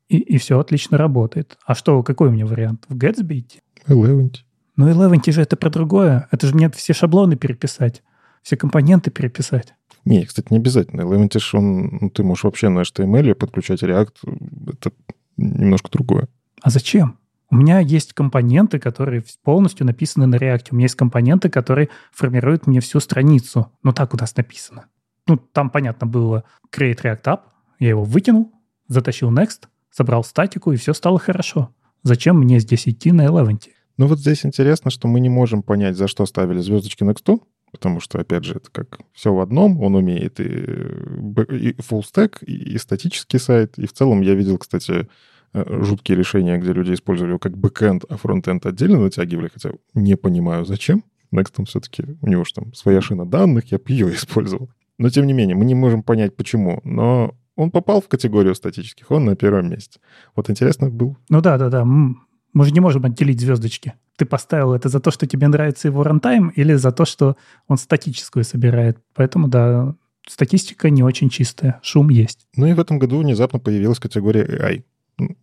и, и все отлично работает. А что, какой у меня вариант? В Gatsby идти? Eleventy. Ну, Eleventy же это про другое. Это же мне все шаблоны переписать, все компоненты переписать. Не, кстати, не обязательно. Eleventy, он, ну, ты можешь вообще на HTML подключать React. Это немножко другое. А зачем? У меня есть компоненты, которые полностью написаны на React. У меня есть компоненты, которые формируют мне всю страницу. Ну, так у нас написано. Ну, там, понятно, было create React App. Я его выкинул, затащил Next, собрал статику, и все стало хорошо. Зачем мне здесь идти на Eleven? Ну, вот здесь интересно, что мы не можем понять, за что ставили звездочки Next, потому что, опять же, это как все в одном. Он умеет и, и full stack, и, и статический сайт. И в целом я видел, кстати, Э, жуткие решения, где люди использовали его как бэкэнд, а фронтенд отдельно натягивали, хотя не понимаю, зачем. Next там все-таки, у него же там своя шина данных, я бы ее использовал. Но тем не менее, мы не можем понять, почему. Но он попал в категорию статических, он на первом месте. Вот интересно был. Ну да, да, да. Мы же не можем отделить звездочки. Ты поставил это за то, что тебе нравится его рантайм, или за то, что он статическую собирает. Поэтому, да, статистика не очень чистая, шум есть. Ну и в этом году внезапно появилась категория AI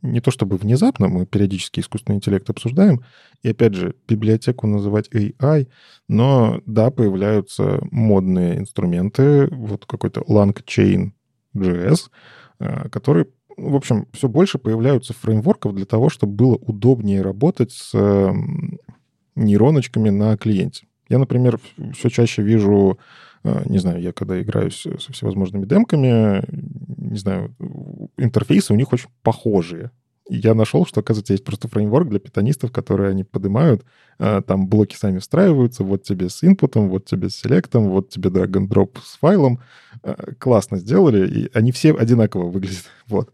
не то чтобы внезапно, мы периодически искусственный интеллект обсуждаем, и опять же, библиотеку называть AI, но да, появляются модные инструменты, вот какой-то LangChain JS, э, которые, в общем, все больше появляются фреймворков для того, чтобы было удобнее работать с нейроночками на клиенте. Я, например, все чаще вижу не знаю, я когда играю со всевозможными демками, не знаю, интерфейсы у них очень похожие. Я нашел, что, оказывается, есть просто фреймворк для питонистов, которые они поднимают. А, там блоки сами встраиваются. Вот тебе с инпутом, вот тебе с селектом, вот тебе drag and drop с файлом. А, классно сделали, и они все одинаково выглядят. Вот.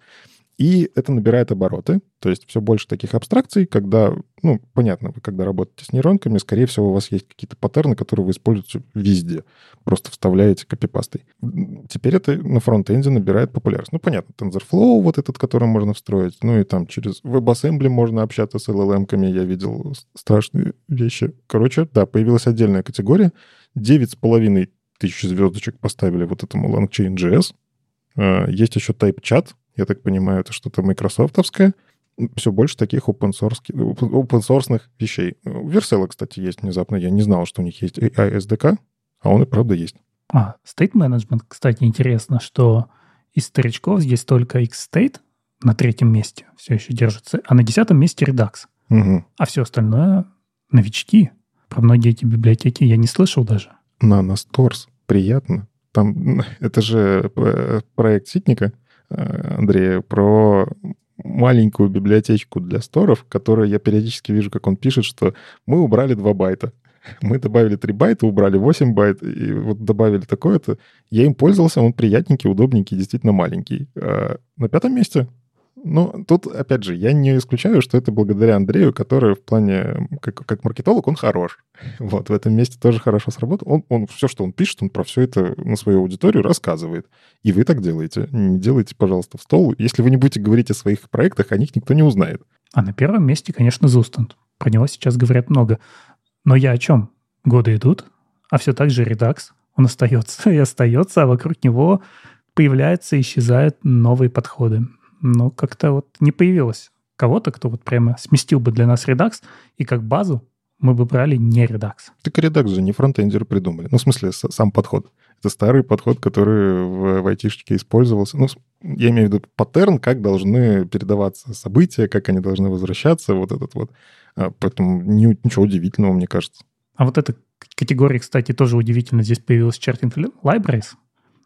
И это набирает обороты, то есть все больше таких абстракций, когда, ну, понятно, вы когда работаете с нейронками, скорее всего, у вас есть какие-то паттерны, которые вы используете везде, просто вставляете копипастой. Теперь это на фронтенде набирает популярность. Ну, понятно, TensorFlow вот этот, который можно встроить, ну и там через WebAssembly можно общаться с LLM-ками, я видел страшные вещи. Короче, да, появилась отдельная категория, 9,5 тысяч звездочек поставили вот этому LangChain.js, а, есть еще TypeChat, я так понимаю, это что-то майкрософтовское. Все больше таких open source вещей. У Vercel, кстати, есть внезапно. Я не знал, что у них есть AI SDK, а он и правда есть. А, state management, кстати, интересно, что из старичков здесь только X-State на третьем месте все еще держится, а на десятом месте Redux. Угу. А все остальное новички. Про многие эти библиотеки я не слышал даже. Nano Stores. Приятно. Там, это же э, проект Ситника. Э, Андрея, про маленькую библиотечку для сторов, которую я периодически вижу, как он пишет, что мы убрали 2 байта. Мы добавили 3 байта, убрали 8 байт, и вот добавили такое-то. Я им пользовался, он приятненький, удобненький, действительно маленький. А на пятом месте ну, тут, опять же, я не исключаю, что это благодаря Андрею, который в плане, как, как маркетолог, он хорош. Вот, в этом месте тоже хорошо сработал. Он, он все, что он пишет, он про все это на свою аудиторию рассказывает. И вы так делаете. Не делайте, пожалуйста, в стол. Если вы не будете говорить о своих проектах, о них никто не узнает. А на первом месте, конечно, Зустант. Про него сейчас говорят много. Но я о чем? Годы идут, а все так же Redux. Он остается и остается, а вокруг него появляются и исчезают новые подходы но как-то вот не появилось кого-то, кто вот прямо сместил бы для нас Redux, и как базу мы бы брали не Redux. Так Redux же не фронтендеры придумали. Ну, в смысле, сам подход. Это старый подход, который в, в айтишечке использовался. Ну, я имею в виду паттерн, как должны передаваться события, как они должны возвращаться, вот этот вот. А, поэтому ничего удивительного, мне кажется. А вот эта категория, кстати, тоже удивительно. Здесь появилась Charting Libraries.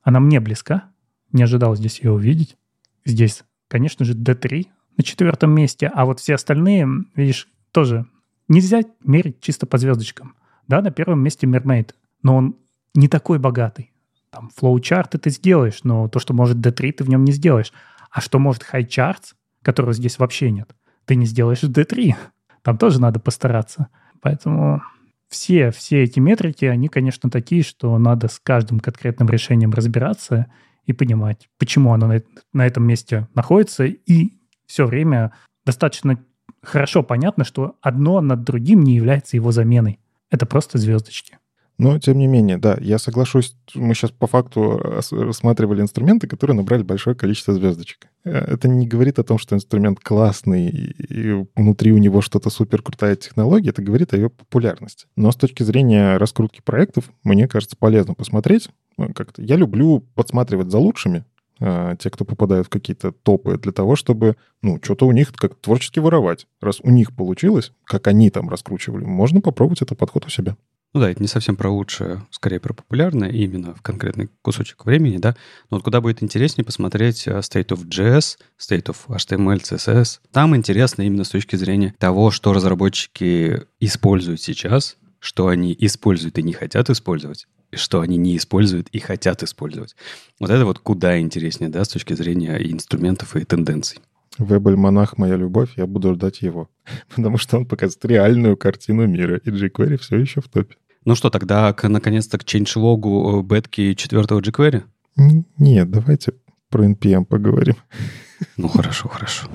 Она мне близка. Не ожидал здесь ее увидеть. Здесь конечно же, D3 на четвертом месте, а вот все остальные, видишь, тоже нельзя мерить чисто по звездочкам. Да, на первом месте Mermaid, но он не такой богатый. Там флоу-чарты ты сделаешь, но то, что может D3, ты в нем не сделаешь. А что может high charts, которого здесь вообще нет, ты не сделаешь в D3. Там тоже надо постараться. Поэтому все, все эти метрики, они, конечно, такие, что надо с каждым конкретным решением разбираться и понимать, почему оно на, на этом месте находится, и все время достаточно хорошо понятно, что одно над другим не является его заменой. Это просто звездочки. Но, тем не менее, да, я соглашусь, мы сейчас по факту рассматривали инструменты, которые набрали большое количество звездочек. Э, это не говорит о том, что инструмент классный, и внутри у него что-то супер крутая технология, это говорит о ее популярности. Но с точки зрения раскрутки проектов, мне кажется, полезно посмотреть. Ну, как-то я люблю подсматривать за лучшими, э, те, кто попадают в какие-то топы, для того, чтобы, ну, что-то у них как творчески воровать. Раз у них получилось, как они там раскручивали, можно попробовать этот подход у себя. Ну да, это не совсем про лучшее, скорее про популярное, именно в конкретный кусочек времени, да. Но вот куда будет интереснее посмотреть э, State of JS, State of HTML, CSS. Там интересно именно с точки зрения того, что разработчики используют сейчас, что они используют и не хотят использовать, и что они не используют и хотят использовать. Вот это вот куда интереснее, да, с точки зрения инструментов и тенденций. Веб-альманах «Моя любовь», я буду ждать его. Потому что он показывает реальную картину мира, и jQuery все еще в топе. Ну что, тогда к, наконец-то к чейндж-логу э, бетки четвертого jQuery? Нет, давайте про NPM поговорим. Ну хорошо, хорошо.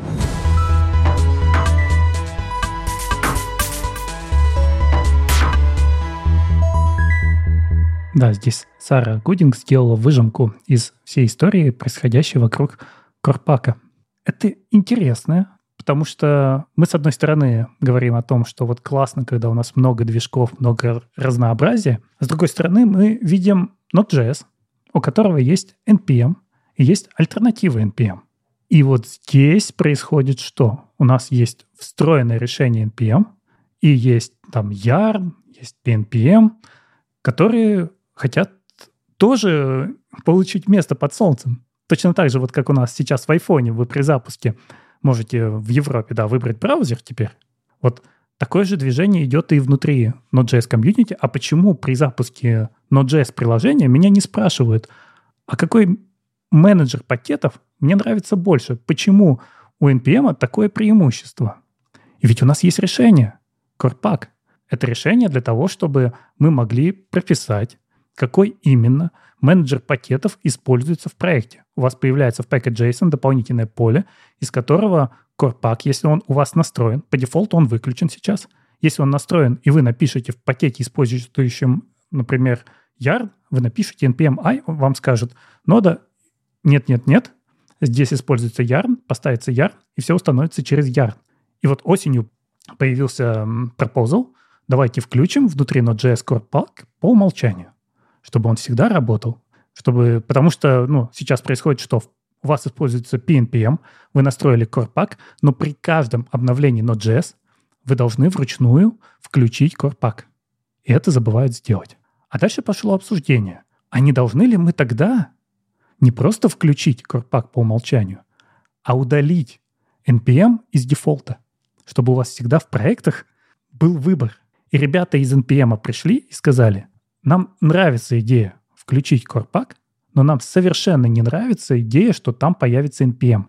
Да, здесь Сара Гудинг сделала выжимку из всей истории, происходящей вокруг Корпака. Это интересно, Потому что мы, с одной стороны, говорим о том, что вот классно, когда у нас много движков, много разнообразия. С другой стороны, мы видим Node.js, у которого есть NPM и есть альтернатива NPM. И вот здесь происходит что? У нас есть встроенное решение NPM, и есть там Yarn, есть PNPM, которые хотят тоже получить место под солнцем. Точно так же, вот как у нас сейчас в айфоне, вы при запуске можете в Европе, да, выбрать браузер теперь. Вот такое же движение идет и внутри Node.js комьюнити. А почему при запуске Node.js приложения меня не спрашивают, а какой менеджер пакетов мне нравится больше? Почему у NPM такое преимущество? И ведь у нас есть решение. Core Это решение для того, чтобы мы могли прописать, какой именно менеджер пакетов используется в проекте. У вас появляется в package.json дополнительное поле, из которого core если он у вас настроен, по дефолту он выключен сейчас. Если он настроен, и вы напишете в пакете, использующем, например, yard, вы напишете npm i, он вам скажет, нода нет-нет-нет, здесь используется yarn, поставится yarn, и все установится через yarn. И вот осенью появился proposal, давайте включим внутри Node.js Core Pack по умолчанию чтобы он всегда работал, чтобы, потому что ну, сейчас происходит, что у вас используется PNPM, вы настроили Core но при каждом обновлении Node.js вы должны вручную включить Core. И это забывают сделать. А дальше пошло обсуждение. А не должны ли мы тогда не просто включить Core по умолчанию, а удалить NPM из дефолта, чтобы у вас всегда в проектах был выбор. И ребята из NPM пришли и сказали, нам нравится идея включить Core но нам совершенно не нравится идея, что там появится NPM.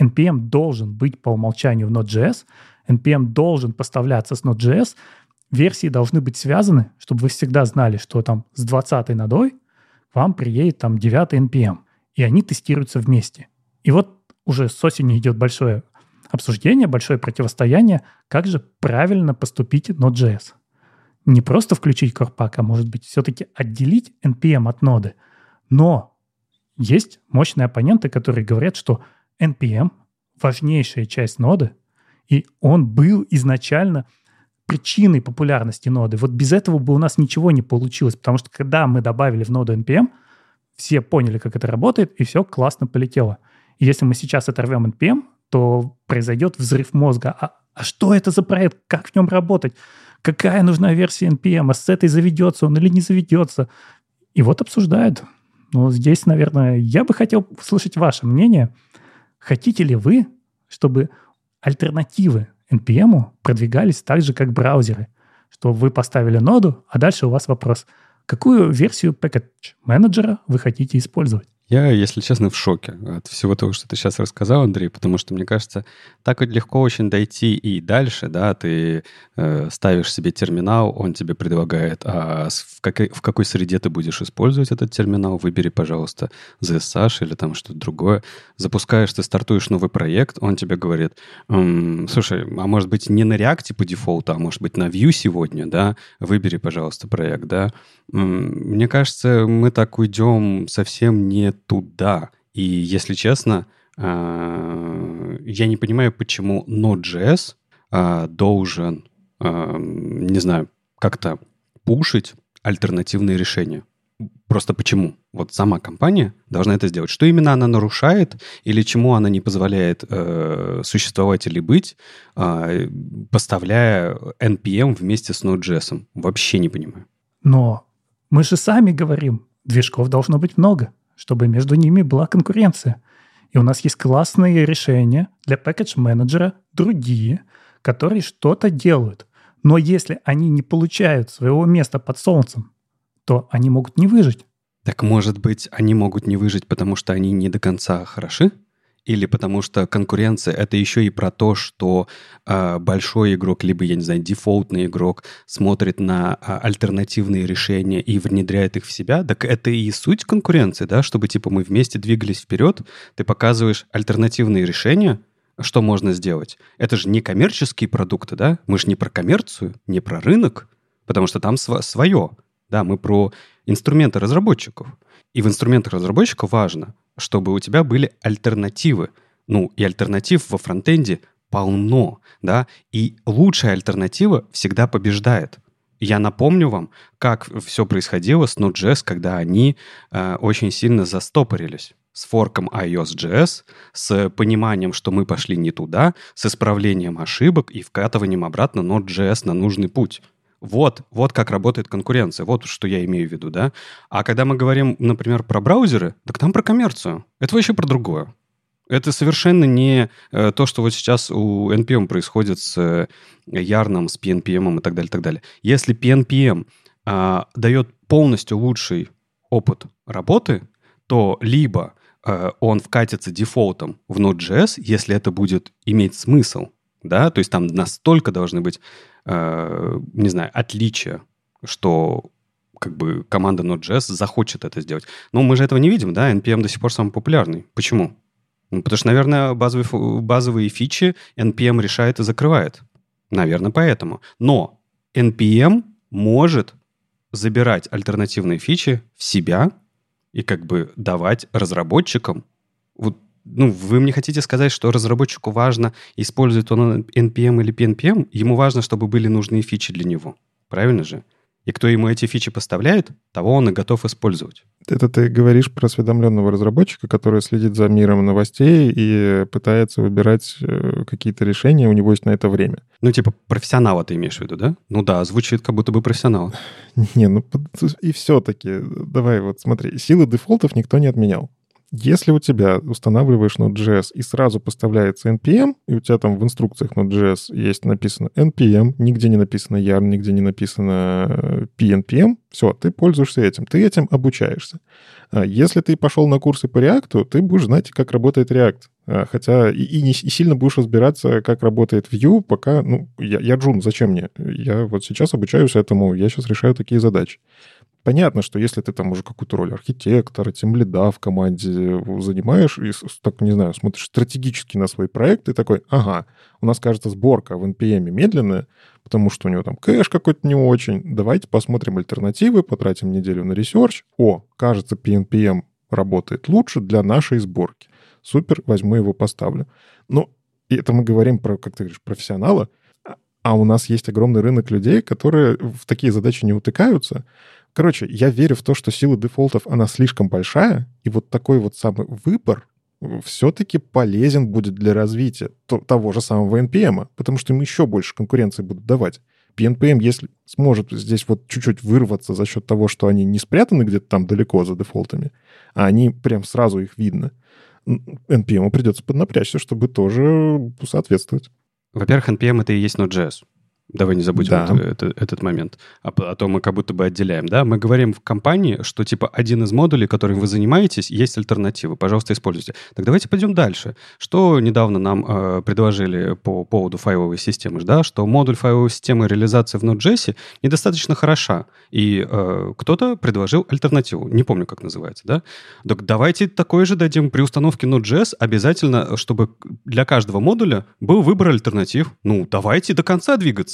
NPM должен быть по умолчанию в Node.js, NPM должен поставляться с Node.js, версии должны быть связаны, чтобы вы всегда знали, что там с 20 нодой к вам приедет там 9 NPM, и они тестируются вместе. И вот уже с осени идет большое обсуждение, большое противостояние, как же правильно поступить Node.js не просто включить Core а может быть все-таки отделить NPM от ноды. Но есть мощные оппоненты, которые говорят, что NPM — важнейшая часть ноды, и он был изначально причиной популярности ноды. Вот без этого бы у нас ничего не получилось, потому что когда мы добавили в ноду NPM, все поняли, как это работает, и все классно полетело. И если мы сейчас оторвем NPM, то произойдет взрыв мозга. А, а что это за проект? Как в нем работать? Какая нужна версия NPM, а с этой заведется он или не заведется. И вот обсуждают. Ну, здесь, наверное, я бы хотел услышать ваше мнение. Хотите ли вы, чтобы альтернативы NPM продвигались так же, как браузеры? что вы поставили ноду, а дальше у вас вопрос, какую версию package менеджера вы хотите использовать? Я, если честно, в шоке от всего того, что ты сейчас рассказал, Андрей, потому что, мне кажется, так вот легко очень дойти и дальше, да, ты э, ставишь себе терминал, он тебе предлагает, а в, какой, в какой среде ты будешь использовать этот терминал, выбери, пожалуйста, ZSH или там что-то другое. Запускаешь, ты стартуешь новый проект, он тебе говорит, м-м, слушай, а может быть не на React по дефолту, а может быть на Vue сегодня, да, выбери, пожалуйста, проект, да. Мне кажется, мы так уйдем совсем не туда. И, если честно, а, я не понимаю, почему Node.js а, должен, а, не знаю, как-то пушить альтернативные решения. Просто почему? Вот сама компания должна это сделать. Что именно она нарушает или чему она не позволяет э, существовать или быть, э, поставляя NPM вместе с Node.js? Вообще не понимаю. Но мы же сами говорим, движков должно быть много чтобы между ними была конкуренция. И у нас есть классные решения для пакетж-менеджера, другие, которые что-то делают. Но если они не получают своего места под солнцем, то они могут не выжить. Так может быть, они могут не выжить, потому что они не до конца хороши? Или потому что конкуренция это еще и про то, что э, большой игрок, либо, я не знаю, дефолтный игрок смотрит на э, альтернативные решения и внедряет их в себя, так это и суть конкуренции, да, чтобы типа мы вместе двигались вперед, ты показываешь альтернативные решения, что можно сделать. Это же не коммерческие продукты, да? Мы же не про коммерцию, не про рынок, потому что там св- свое. Да, мы про инструменты разработчиков. И в инструментах разработчика важно, чтобы у тебя были альтернативы. Ну, и альтернатив во фронтенде полно, да, и лучшая альтернатива всегда побеждает. Я напомню вам, как все происходило с Node.js, когда они э, очень сильно застопорились с форком iOS.js, с пониманием, что мы пошли не туда, с исправлением ошибок и вкатыванием обратно Node.js на нужный путь. Вот, вот как работает конкуренция, вот что я имею в виду, да. А когда мы говорим, например, про браузеры, так там про коммерцию. Это вообще про другое. Это совершенно не э, то, что вот сейчас у NPM происходит с э, Ярном, с PNPM и так далее, так далее. Если PNPM э, дает полностью лучший опыт работы, то либо э, он вкатится дефолтом в Node.js, если это будет иметь смысл, да, то есть там настолько должны быть Э, не знаю, отличие, что как бы команда Node.js захочет это сделать. Но мы же этого не видим, да, NPM до сих пор самый популярный. Почему? Ну, потому что, наверное, базовые, базовые фичи NPM решает и закрывает. Наверное, поэтому. Но NPM может забирать альтернативные фичи в себя и как бы давать разработчикам ну, вы мне хотите сказать, что разработчику важно, использует он NPM или PNPM, ему важно, чтобы были нужные фичи для него. Правильно же? И кто ему эти фичи поставляет, того он и готов использовать. Это ты говоришь про осведомленного разработчика, который следит за миром новостей и пытается выбирать э, какие-то решения, у него есть на это время. Ну, типа профессионала ты имеешь в виду, да? Ну да, звучит как будто бы профессионал. Не, ну и все-таки, давай вот смотри, силы дефолтов никто не отменял. Если у тебя устанавливаешь Node.js и сразу поставляется NPM, и у тебя там в инструкциях Node.js есть написано NPM, нигде не написано yarn, нигде не написано PNPM, все, ты пользуешься этим, ты этим обучаешься. А если ты пошел на курсы по React, ты будешь знать, как работает React. А, хотя и, и, не, и сильно будешь разбираться, как работает Vue, пока, ну, я, я джун, зачем мне? Я вот сейчас обучаюсь этому, я сейчас решаю такие задачи. Понятно, что если ты там уже какую-то роль архитектора, тимлида в команде занимаешь, и так, не знаю, смотришь стратегически на свой проект, ты такой, ага, у нас, кажется, сборка в NPM медленная, потому что у него там кэш какой-то не очень. Давайте посмотрим альтернативы, потратим неделю на research. О, кажется, PNPM работает лучше для нашей сборки. Супер, возьму его, поставлю. Ну, и это мы говорим про, как ты говоришь, профессионала, а у нас есть огромный рынок людей, которые в такие задачи не утыкаются, Короче, я верю в то, что сила дефолтов, она слишком большая, и вот такой вот самый выбор все-таки полезен будет для развития того же самого NPM, потому что им еще больше конкуренции будут давать. PNPM, если сможет здесь вот чуть-чуть вырваться за счет того, что они не спрятаны где-то там далеко за дефолтами, а они прям сразу их видно, NPM придется поднапрячься, чтобы тоже соответствовать. Во-первых, NPM — это и есть Node.js. Давай не забудем Да. это- это- этот момент. А, а то мы как будто бы отделяем, да? Мы говорим в компании, что типа один из модулей, которым вы занимаетесь, есть альтернатива. Пожалуйста, используйте. Так давайте пойдем дальше. Что недавно нам э, предложили по поводу файловой системы, да? Что модуль файловой системы реализации в Node.js недостаточно хороша. И э, кто-то предложил альтернативу. Не помню, как называется, да? Так давайте такой же дадим при установке Node.js обязательно, чтобы для каждого модуля был выбор альтернатив. Ну, давайте до конца двигаться.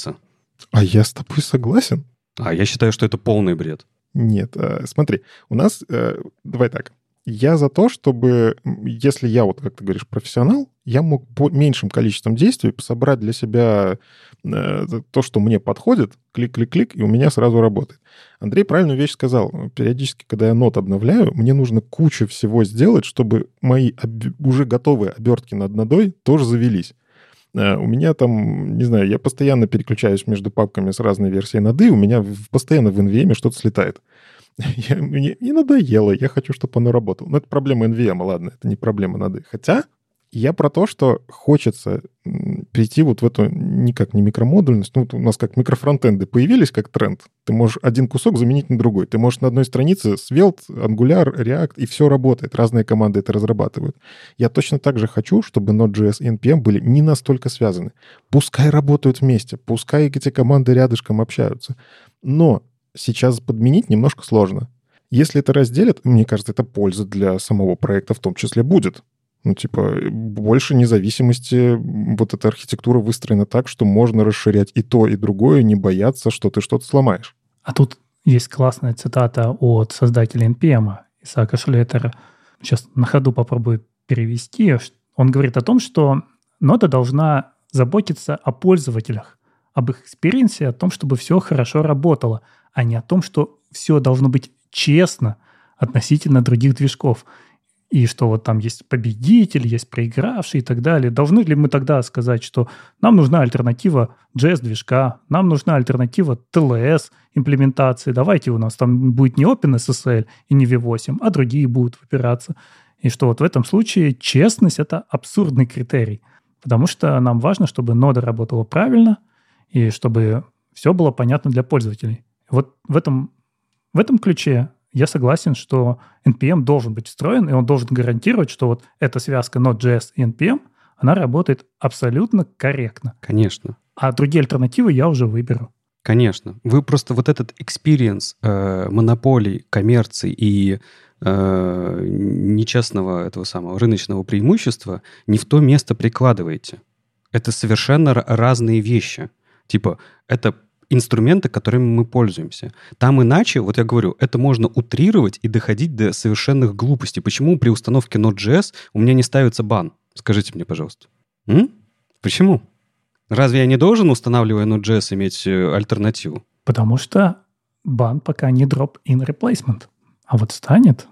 А я с тобой согласен. А я считаю, что это полный бред. Нет, э, смотри, у нас, э, давай так, я за то, чтобы, если я, вот как ты говоришь, профессионал, я мог по меньшим количеством действий собрать для себя э, то, что мне подходит, клик-клик-клик, и у меня сразу работает. Андрей правильную вещь сказал. Периодически, когда я нот обновляю, мне нужно кучу всего сделать, чтобы мои уже готовые обертки над нодой тоже завелись. Э, У меня там, не знаю, я постоянно переключаюсь между папками с разной версией ноды, у меня постоянно в NVM что-то слетает. Я, мне не надоело, я хочу, чтобы оно работало. Но это проблема NVM, ладно, это не проблема ноды. Хотя я про то, что хочется м, перейти вот в эту никак не микромодульность. Ну, вот у нас как микрофронтенды появились как тренд. Ты можешь один кусок заменить на другой. Ты можешь на одной странице Svelte, Angular, React, и все работает. Разные команды это разрабатывают. Я точно так же хочу, чтобы Node.js и NPM были не настолько связаны. Пускай работают вместе, пускай эти команды рядышком общаются. Но сейчас подменить немножко сложно. Если это разделят, мне кажется, это польза для самого проекта в том числе будет. Ну, типа, больше независимости, вот эта архитектура выстроена так, что можно расширять и то, и другое, не бояться, что ты что-то сломаешь. А тут есть классная цитата от создателя NPM, Исаака Шлеттера. Сейчас на ходу попробую перевести. Он говорит о том, что нода должна заботиться о пользователях, об их экспириенсе, о том, чтобы все хорошо работало, а не о том, что все должно быть честно относительно других движков. И что вот там есть победитель, есть проигравший и так далее. Должны ли мы тогда сказать, что нам нужна альтернатива JS-движка, нам нужна альтернатива TLS имплементации. Давайте у нас там будет не OpenSSL и не V8, а другие будут выбираться. И что вот в этом случае честность — это абсурдный критерий, потому что нам важно, чтобы нода работала правильно и чтобы все было понятно для пользователей. Вот в этом, в этом ключе я согласен, что NPM должен быть встроен, и он должен гарантировать, что вот эта связка Node.js и NPM, она работает абсолютно корректно. Конечно. А другие альтернативы я уже выберу. Конечно. Вы просто вот этот experience э, монополий, коммерции и э, нечестного этого самого рыночного преимущества не в то место прикладываете. Это совершенно разные вещи. Типа, это инструменты, которыми мы пользуемся. Там иначе, вот я говорю, это можно утрировать и доходить до совершенных глупостей. Почему при установке Node.js у меня не ставится бан? Скажите мне, пожалуйста. М? Почему? Разве я не должен, устанавливая Node.js, иметь э, альтернативу? Потому что бан пока не drop-in replacement. А вот станет,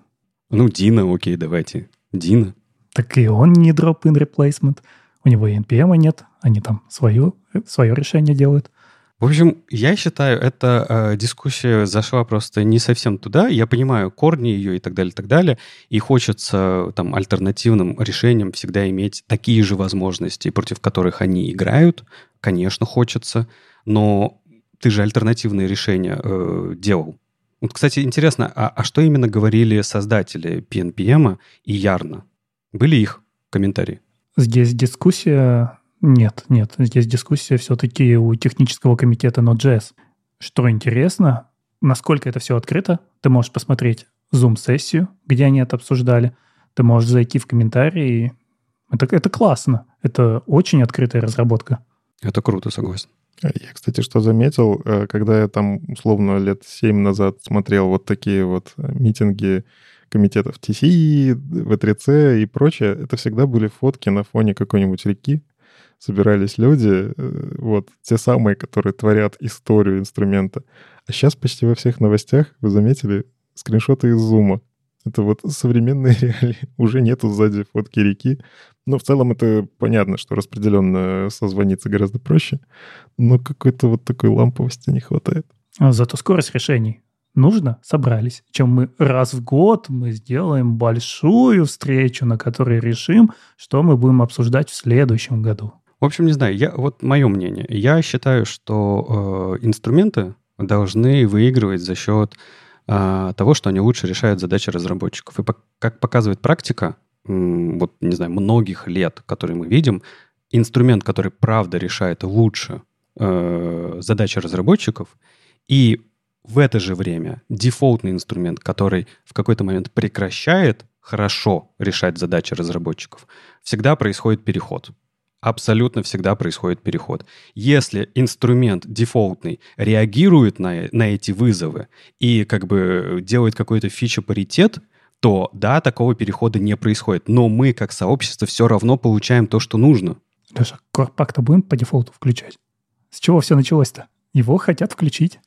Ну, Дина, окей, давайте. Дина. так и он не drop-in replacement. У него и NPM нет, они там свое, свое решение делают. В общем, я считаю, эта э, дискуссия зашла просто не совсем туда. Я понимаю корни ее и так далее, и так далее. И хочется там альтернативным решениям всегда иметь такие же возможности, против которых они играют. Конечно, хочется. Но ты же альтернативные решения э, делал. Вот, кстати, интересно, а, а что именно говорили создатели PNPM и Ярна? Были их комментарии? Здесь дискуссия... Нет, нет. Здесь дискуссия все-таки у технического комитета Node.js. Что интересно, насколько это все открыто, ты можешь посмотреть Zoom-сессию, где они это обсуждали. Ты можешь зайти в комментарии. Это, это классно. Это очень открытая разработка. Это круто, согласен. Я, кстати, что заметил, э, когда я там, условно, лет 7 назад смотрел вот такие вот э, митинги комитетов TC, V3C и прочее, это всегда были фотки на фоне какой-нибудь реки. Собирались люди, э, вот, те самые, которые творят историю инструмента. А сейчас почти во всех новостях, вы заметили, скриншоты из зума. Это вот современные реалии. Уже нету сзади фотки реки. Но в целом это понятно, что распределенно созвониться гораздо проще. Но какой-то вот такой ламповости не хватает. А Зато скорость решений. Нужно, собрались. Чем мы раз в год мы сделаем большую встречу, на которой решим, что мы будем обсуждать в следующем году. В общем, не знаю, я, вот мое мнение. Я считаю, что э, инструменты должны выигрывать за счет э, того, что они лучше решают задачи разработчиков. И по, как показывает практика, э, вот, не знаю, многих лет, которые мы видим, инструмент, который правда решает лучше э, задачи разработчиков, и в это же время дефолтный инструмент, который в какой-то момент прекращает хорошо решать задачи разработчиков, всегда происходит переход абсолютно всегда происходит переход. Если инструмент дефолтный реагирует на, на эти вызовы и как бы делает какой-то фича-паритет, то да, такого перехода не происходит. Но мы, как сообщество, все равно получаем то, что нужно. Леша, Корпак-то будем по дефолту включать? С чего все началось-то? Его хотят включить.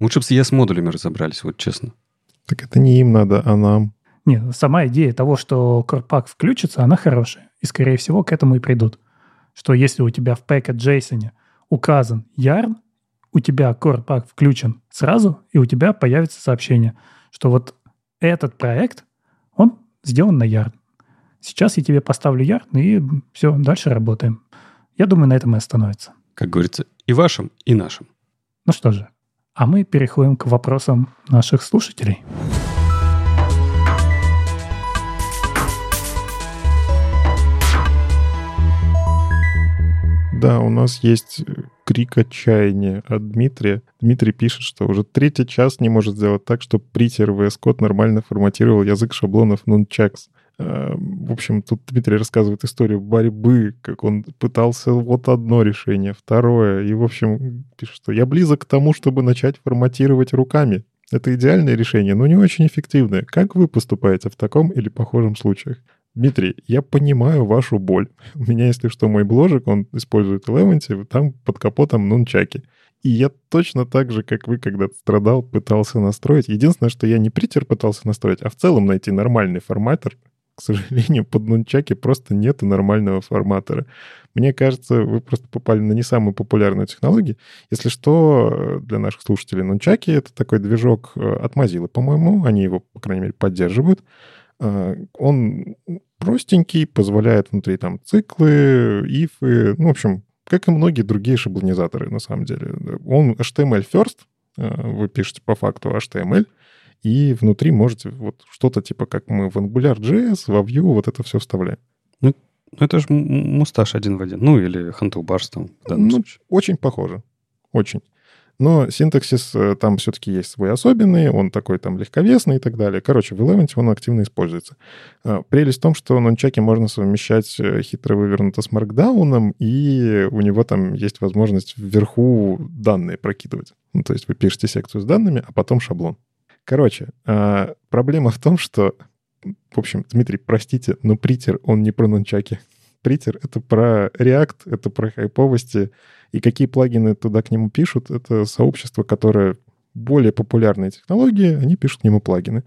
Лучше бы с ES-модулями разобрались, вот честно. Так это не им надо, а нам. Не, сама идея того, что Корпак включится, она хорошая. И, скорее всего, к этому и придут что если у тебя в packet JSON указан yarn, у тебя core pack включен сразу, и у тебя появится сообщение, что вот этот проект, он сделан на yarn. Сейчас я тебе поставлю yarn, и все, дальше работаем. Я думаю, на этом и остановится. Как говорится, и вашим, и нашим. Ну что же, а мы переходим к вопросам наших слушателей. Да, у нас есть э, крик отчаяния от Дмитрия. Дмитрий пишет, что уже третий час не может сделать так, чтобы притер VS Code нормально форматировал язык шаблонов Nunchucks. А, в общем, тут Дмитрий рассказывает историю борьбы, как он пытался вот одно решение, второе. И, в общем, пишет, что я близок к тому, чтобы начать форматировать руками. Это идеальное решение, но не очень эффективное. Как вы поступаете в таком или похожем случаях? Дмитрий, я понимаю вашу боль. У меня, если что, мой бложек, он использует Eleventy, там под капотом нунчаки. И я точно так же, как вы когда-то страдал, пытался настроить. Единственное, что я не притер пытался настроить, а в целом найти нормальный форматор. К сожалению, под нунчаки просто нету нормального форматора. Мне кажется, вы просто попали на не самую популярную технологию. Если что, для наших слушателей нунчаки — это такой движок э, от Mozilla, по-моему. Они его, по крайней мере, поддерживают. А, он простенький, позволяет внутри там циклы, ифы, ну, в общем, как и многие другие шаблонизаторы, на самом деле. Он HTML first, а, вы пишете по факту HTML, и внутри можете вот что-то типа, как мы в AngularJS, во Vue вот это все вставляем. Ну, ну это же мусташ один в один. Ну, или Handlebars там ну, случае. Очень похоже. Очень. Но синтаксис э, там все-таки есть свой особенный, он такой там легковесный и так далее. Короче, в Eleventy он активно используется. А, прелесть в том, что нончаки можно совмещать э, хитро вывернуто с маркдауном, и у него там есть возможность вверху данные прокидывать. Ну, то есть вы пишете секцию с данными, а потом шаблон. Короче, проблема в том, что, в общем, Дмитрий, простите, но притер, он не про нончаки. Притер — это про React, это про хайповости, и какие плагины туда к нему пишут, это сообщество, которое более популярные технологии, они пишут к нему плагины.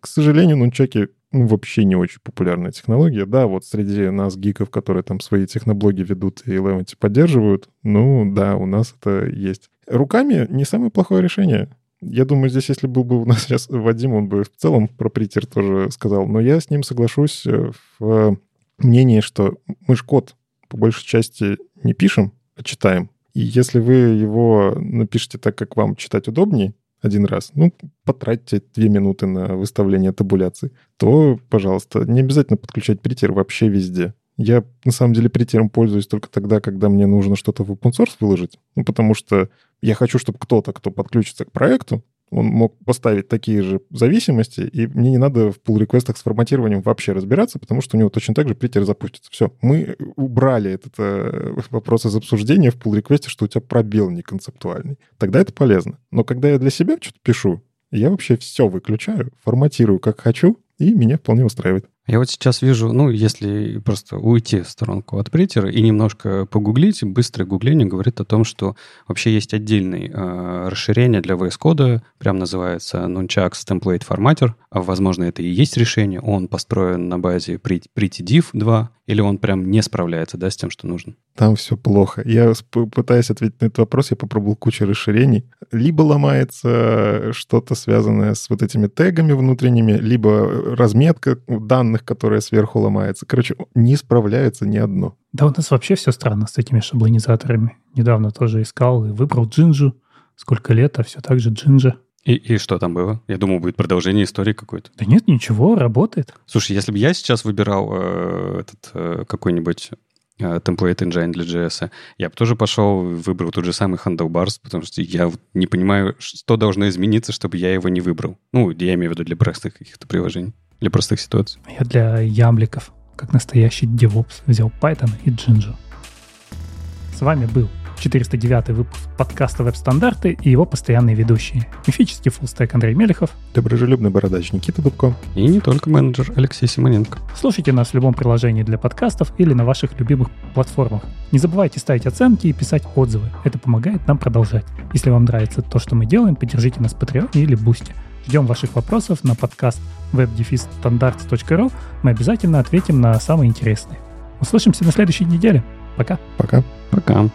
К сожалению, нунчаки ну, вообще не очень популярная технология. Да, вот среди нас, гиков, которые там свои техноблоги ведут и Eleventy поддерживают, ну да, у нас это есть. Руками не самое плохое решение. Я думаю, здесь, если был бы у нас сейчас Вадим, он бы в целом про притер тоже сказал. Но я с ним соглашусь э, в мнении, что мы ж код по большей части не пишем, а читаем. И если вы его напишете так, как вам читать удобнее, один раз, ну, потратьте две минуты на выставление табуляции, то, пожалуйста, не обязательно подключать притер вообще везде. Я, на самом деле, притером пользуюсь только тогда, когда мне нужно что-то в open source выложить, ну, потому что я хочу, чтобы кто-то, кто подключится к проекту, он мог поставить такие же зависимости, и мне не надо в pull-реквестах с форматированием вообще разбираться, потому что у него точно так же притер запустится. Все, мы убрали этот э, вопрос из обсуждения в pull-реквесте, что у тебя пробел не концептуальный. Тогда это полезно. Но когда я для себя что-то пишу, я вообще все выключаю, форматирую как хочу, и меня вполне устраивает. Я вот сейчас вижу, ну, если просто уйти в сторонку от притера и немножко погуглить, быстрое гугление говорит о том, что вообще есть отдельное э, расширение для VS Code, прям называется Nunchucks Template Formatter. А, возможно, это и есть решение. Он построен на базе PrettyDiff 2, или он прям не справляется, да, с тем, что нужно? Там все плохо. Я пытаюсь ответить на этот вопрос, я попробовал кучу расширений. Либо ломается что-то связанное с вот этими тегами внутренними, либо разметка данных данных, которая сверху ломается. Короче, не справляется ни одно. Да у нас вообще все странно с этими шаблонизаторами. Недавно тоже искал и выбрал Джинджу. Сколько лет, а все так же Джинджа. И, и что там было? Я думал, будет продолжение истории какой-то. Да нет, ничего, работает. Слушай, если бы я сейчас выбирал э, этот э, какой-нибудь э, template engine для JS, я бы тоже пошел, выбрал тот же самый Handlebars, потому что я не понимаю, что должно измениться, чтобы я его не выбрал. Ну, я имею в виду для простых каких-то приложений, для простых ситуаций. Я для ямликов, как настоящий DevOps, взял Python и Jinja. С вами был 409 выпуск подкаста «Веб-стандарты» и его постоянные ведущие. Мифический фуллстек Андрей Мелехов. Доброжелюбный бородач Никита Дубко. И не только менеджер Алексей Симоненко. Слушайте нас в любом приложении для подкастов или на ваших любимых платформах. Не забывайте ставить оценки и писать отзывы. Это помогает нам продолжать. Если вам нравится то, что мы делаем, поддержите нас в Patreon или Бусти. Ждем ваших вопросов на podcast web дефис standards.ru. Мы обязательно ответим на самые интересные. Услышимся на следующей неделе. Пока. Пока. Пока.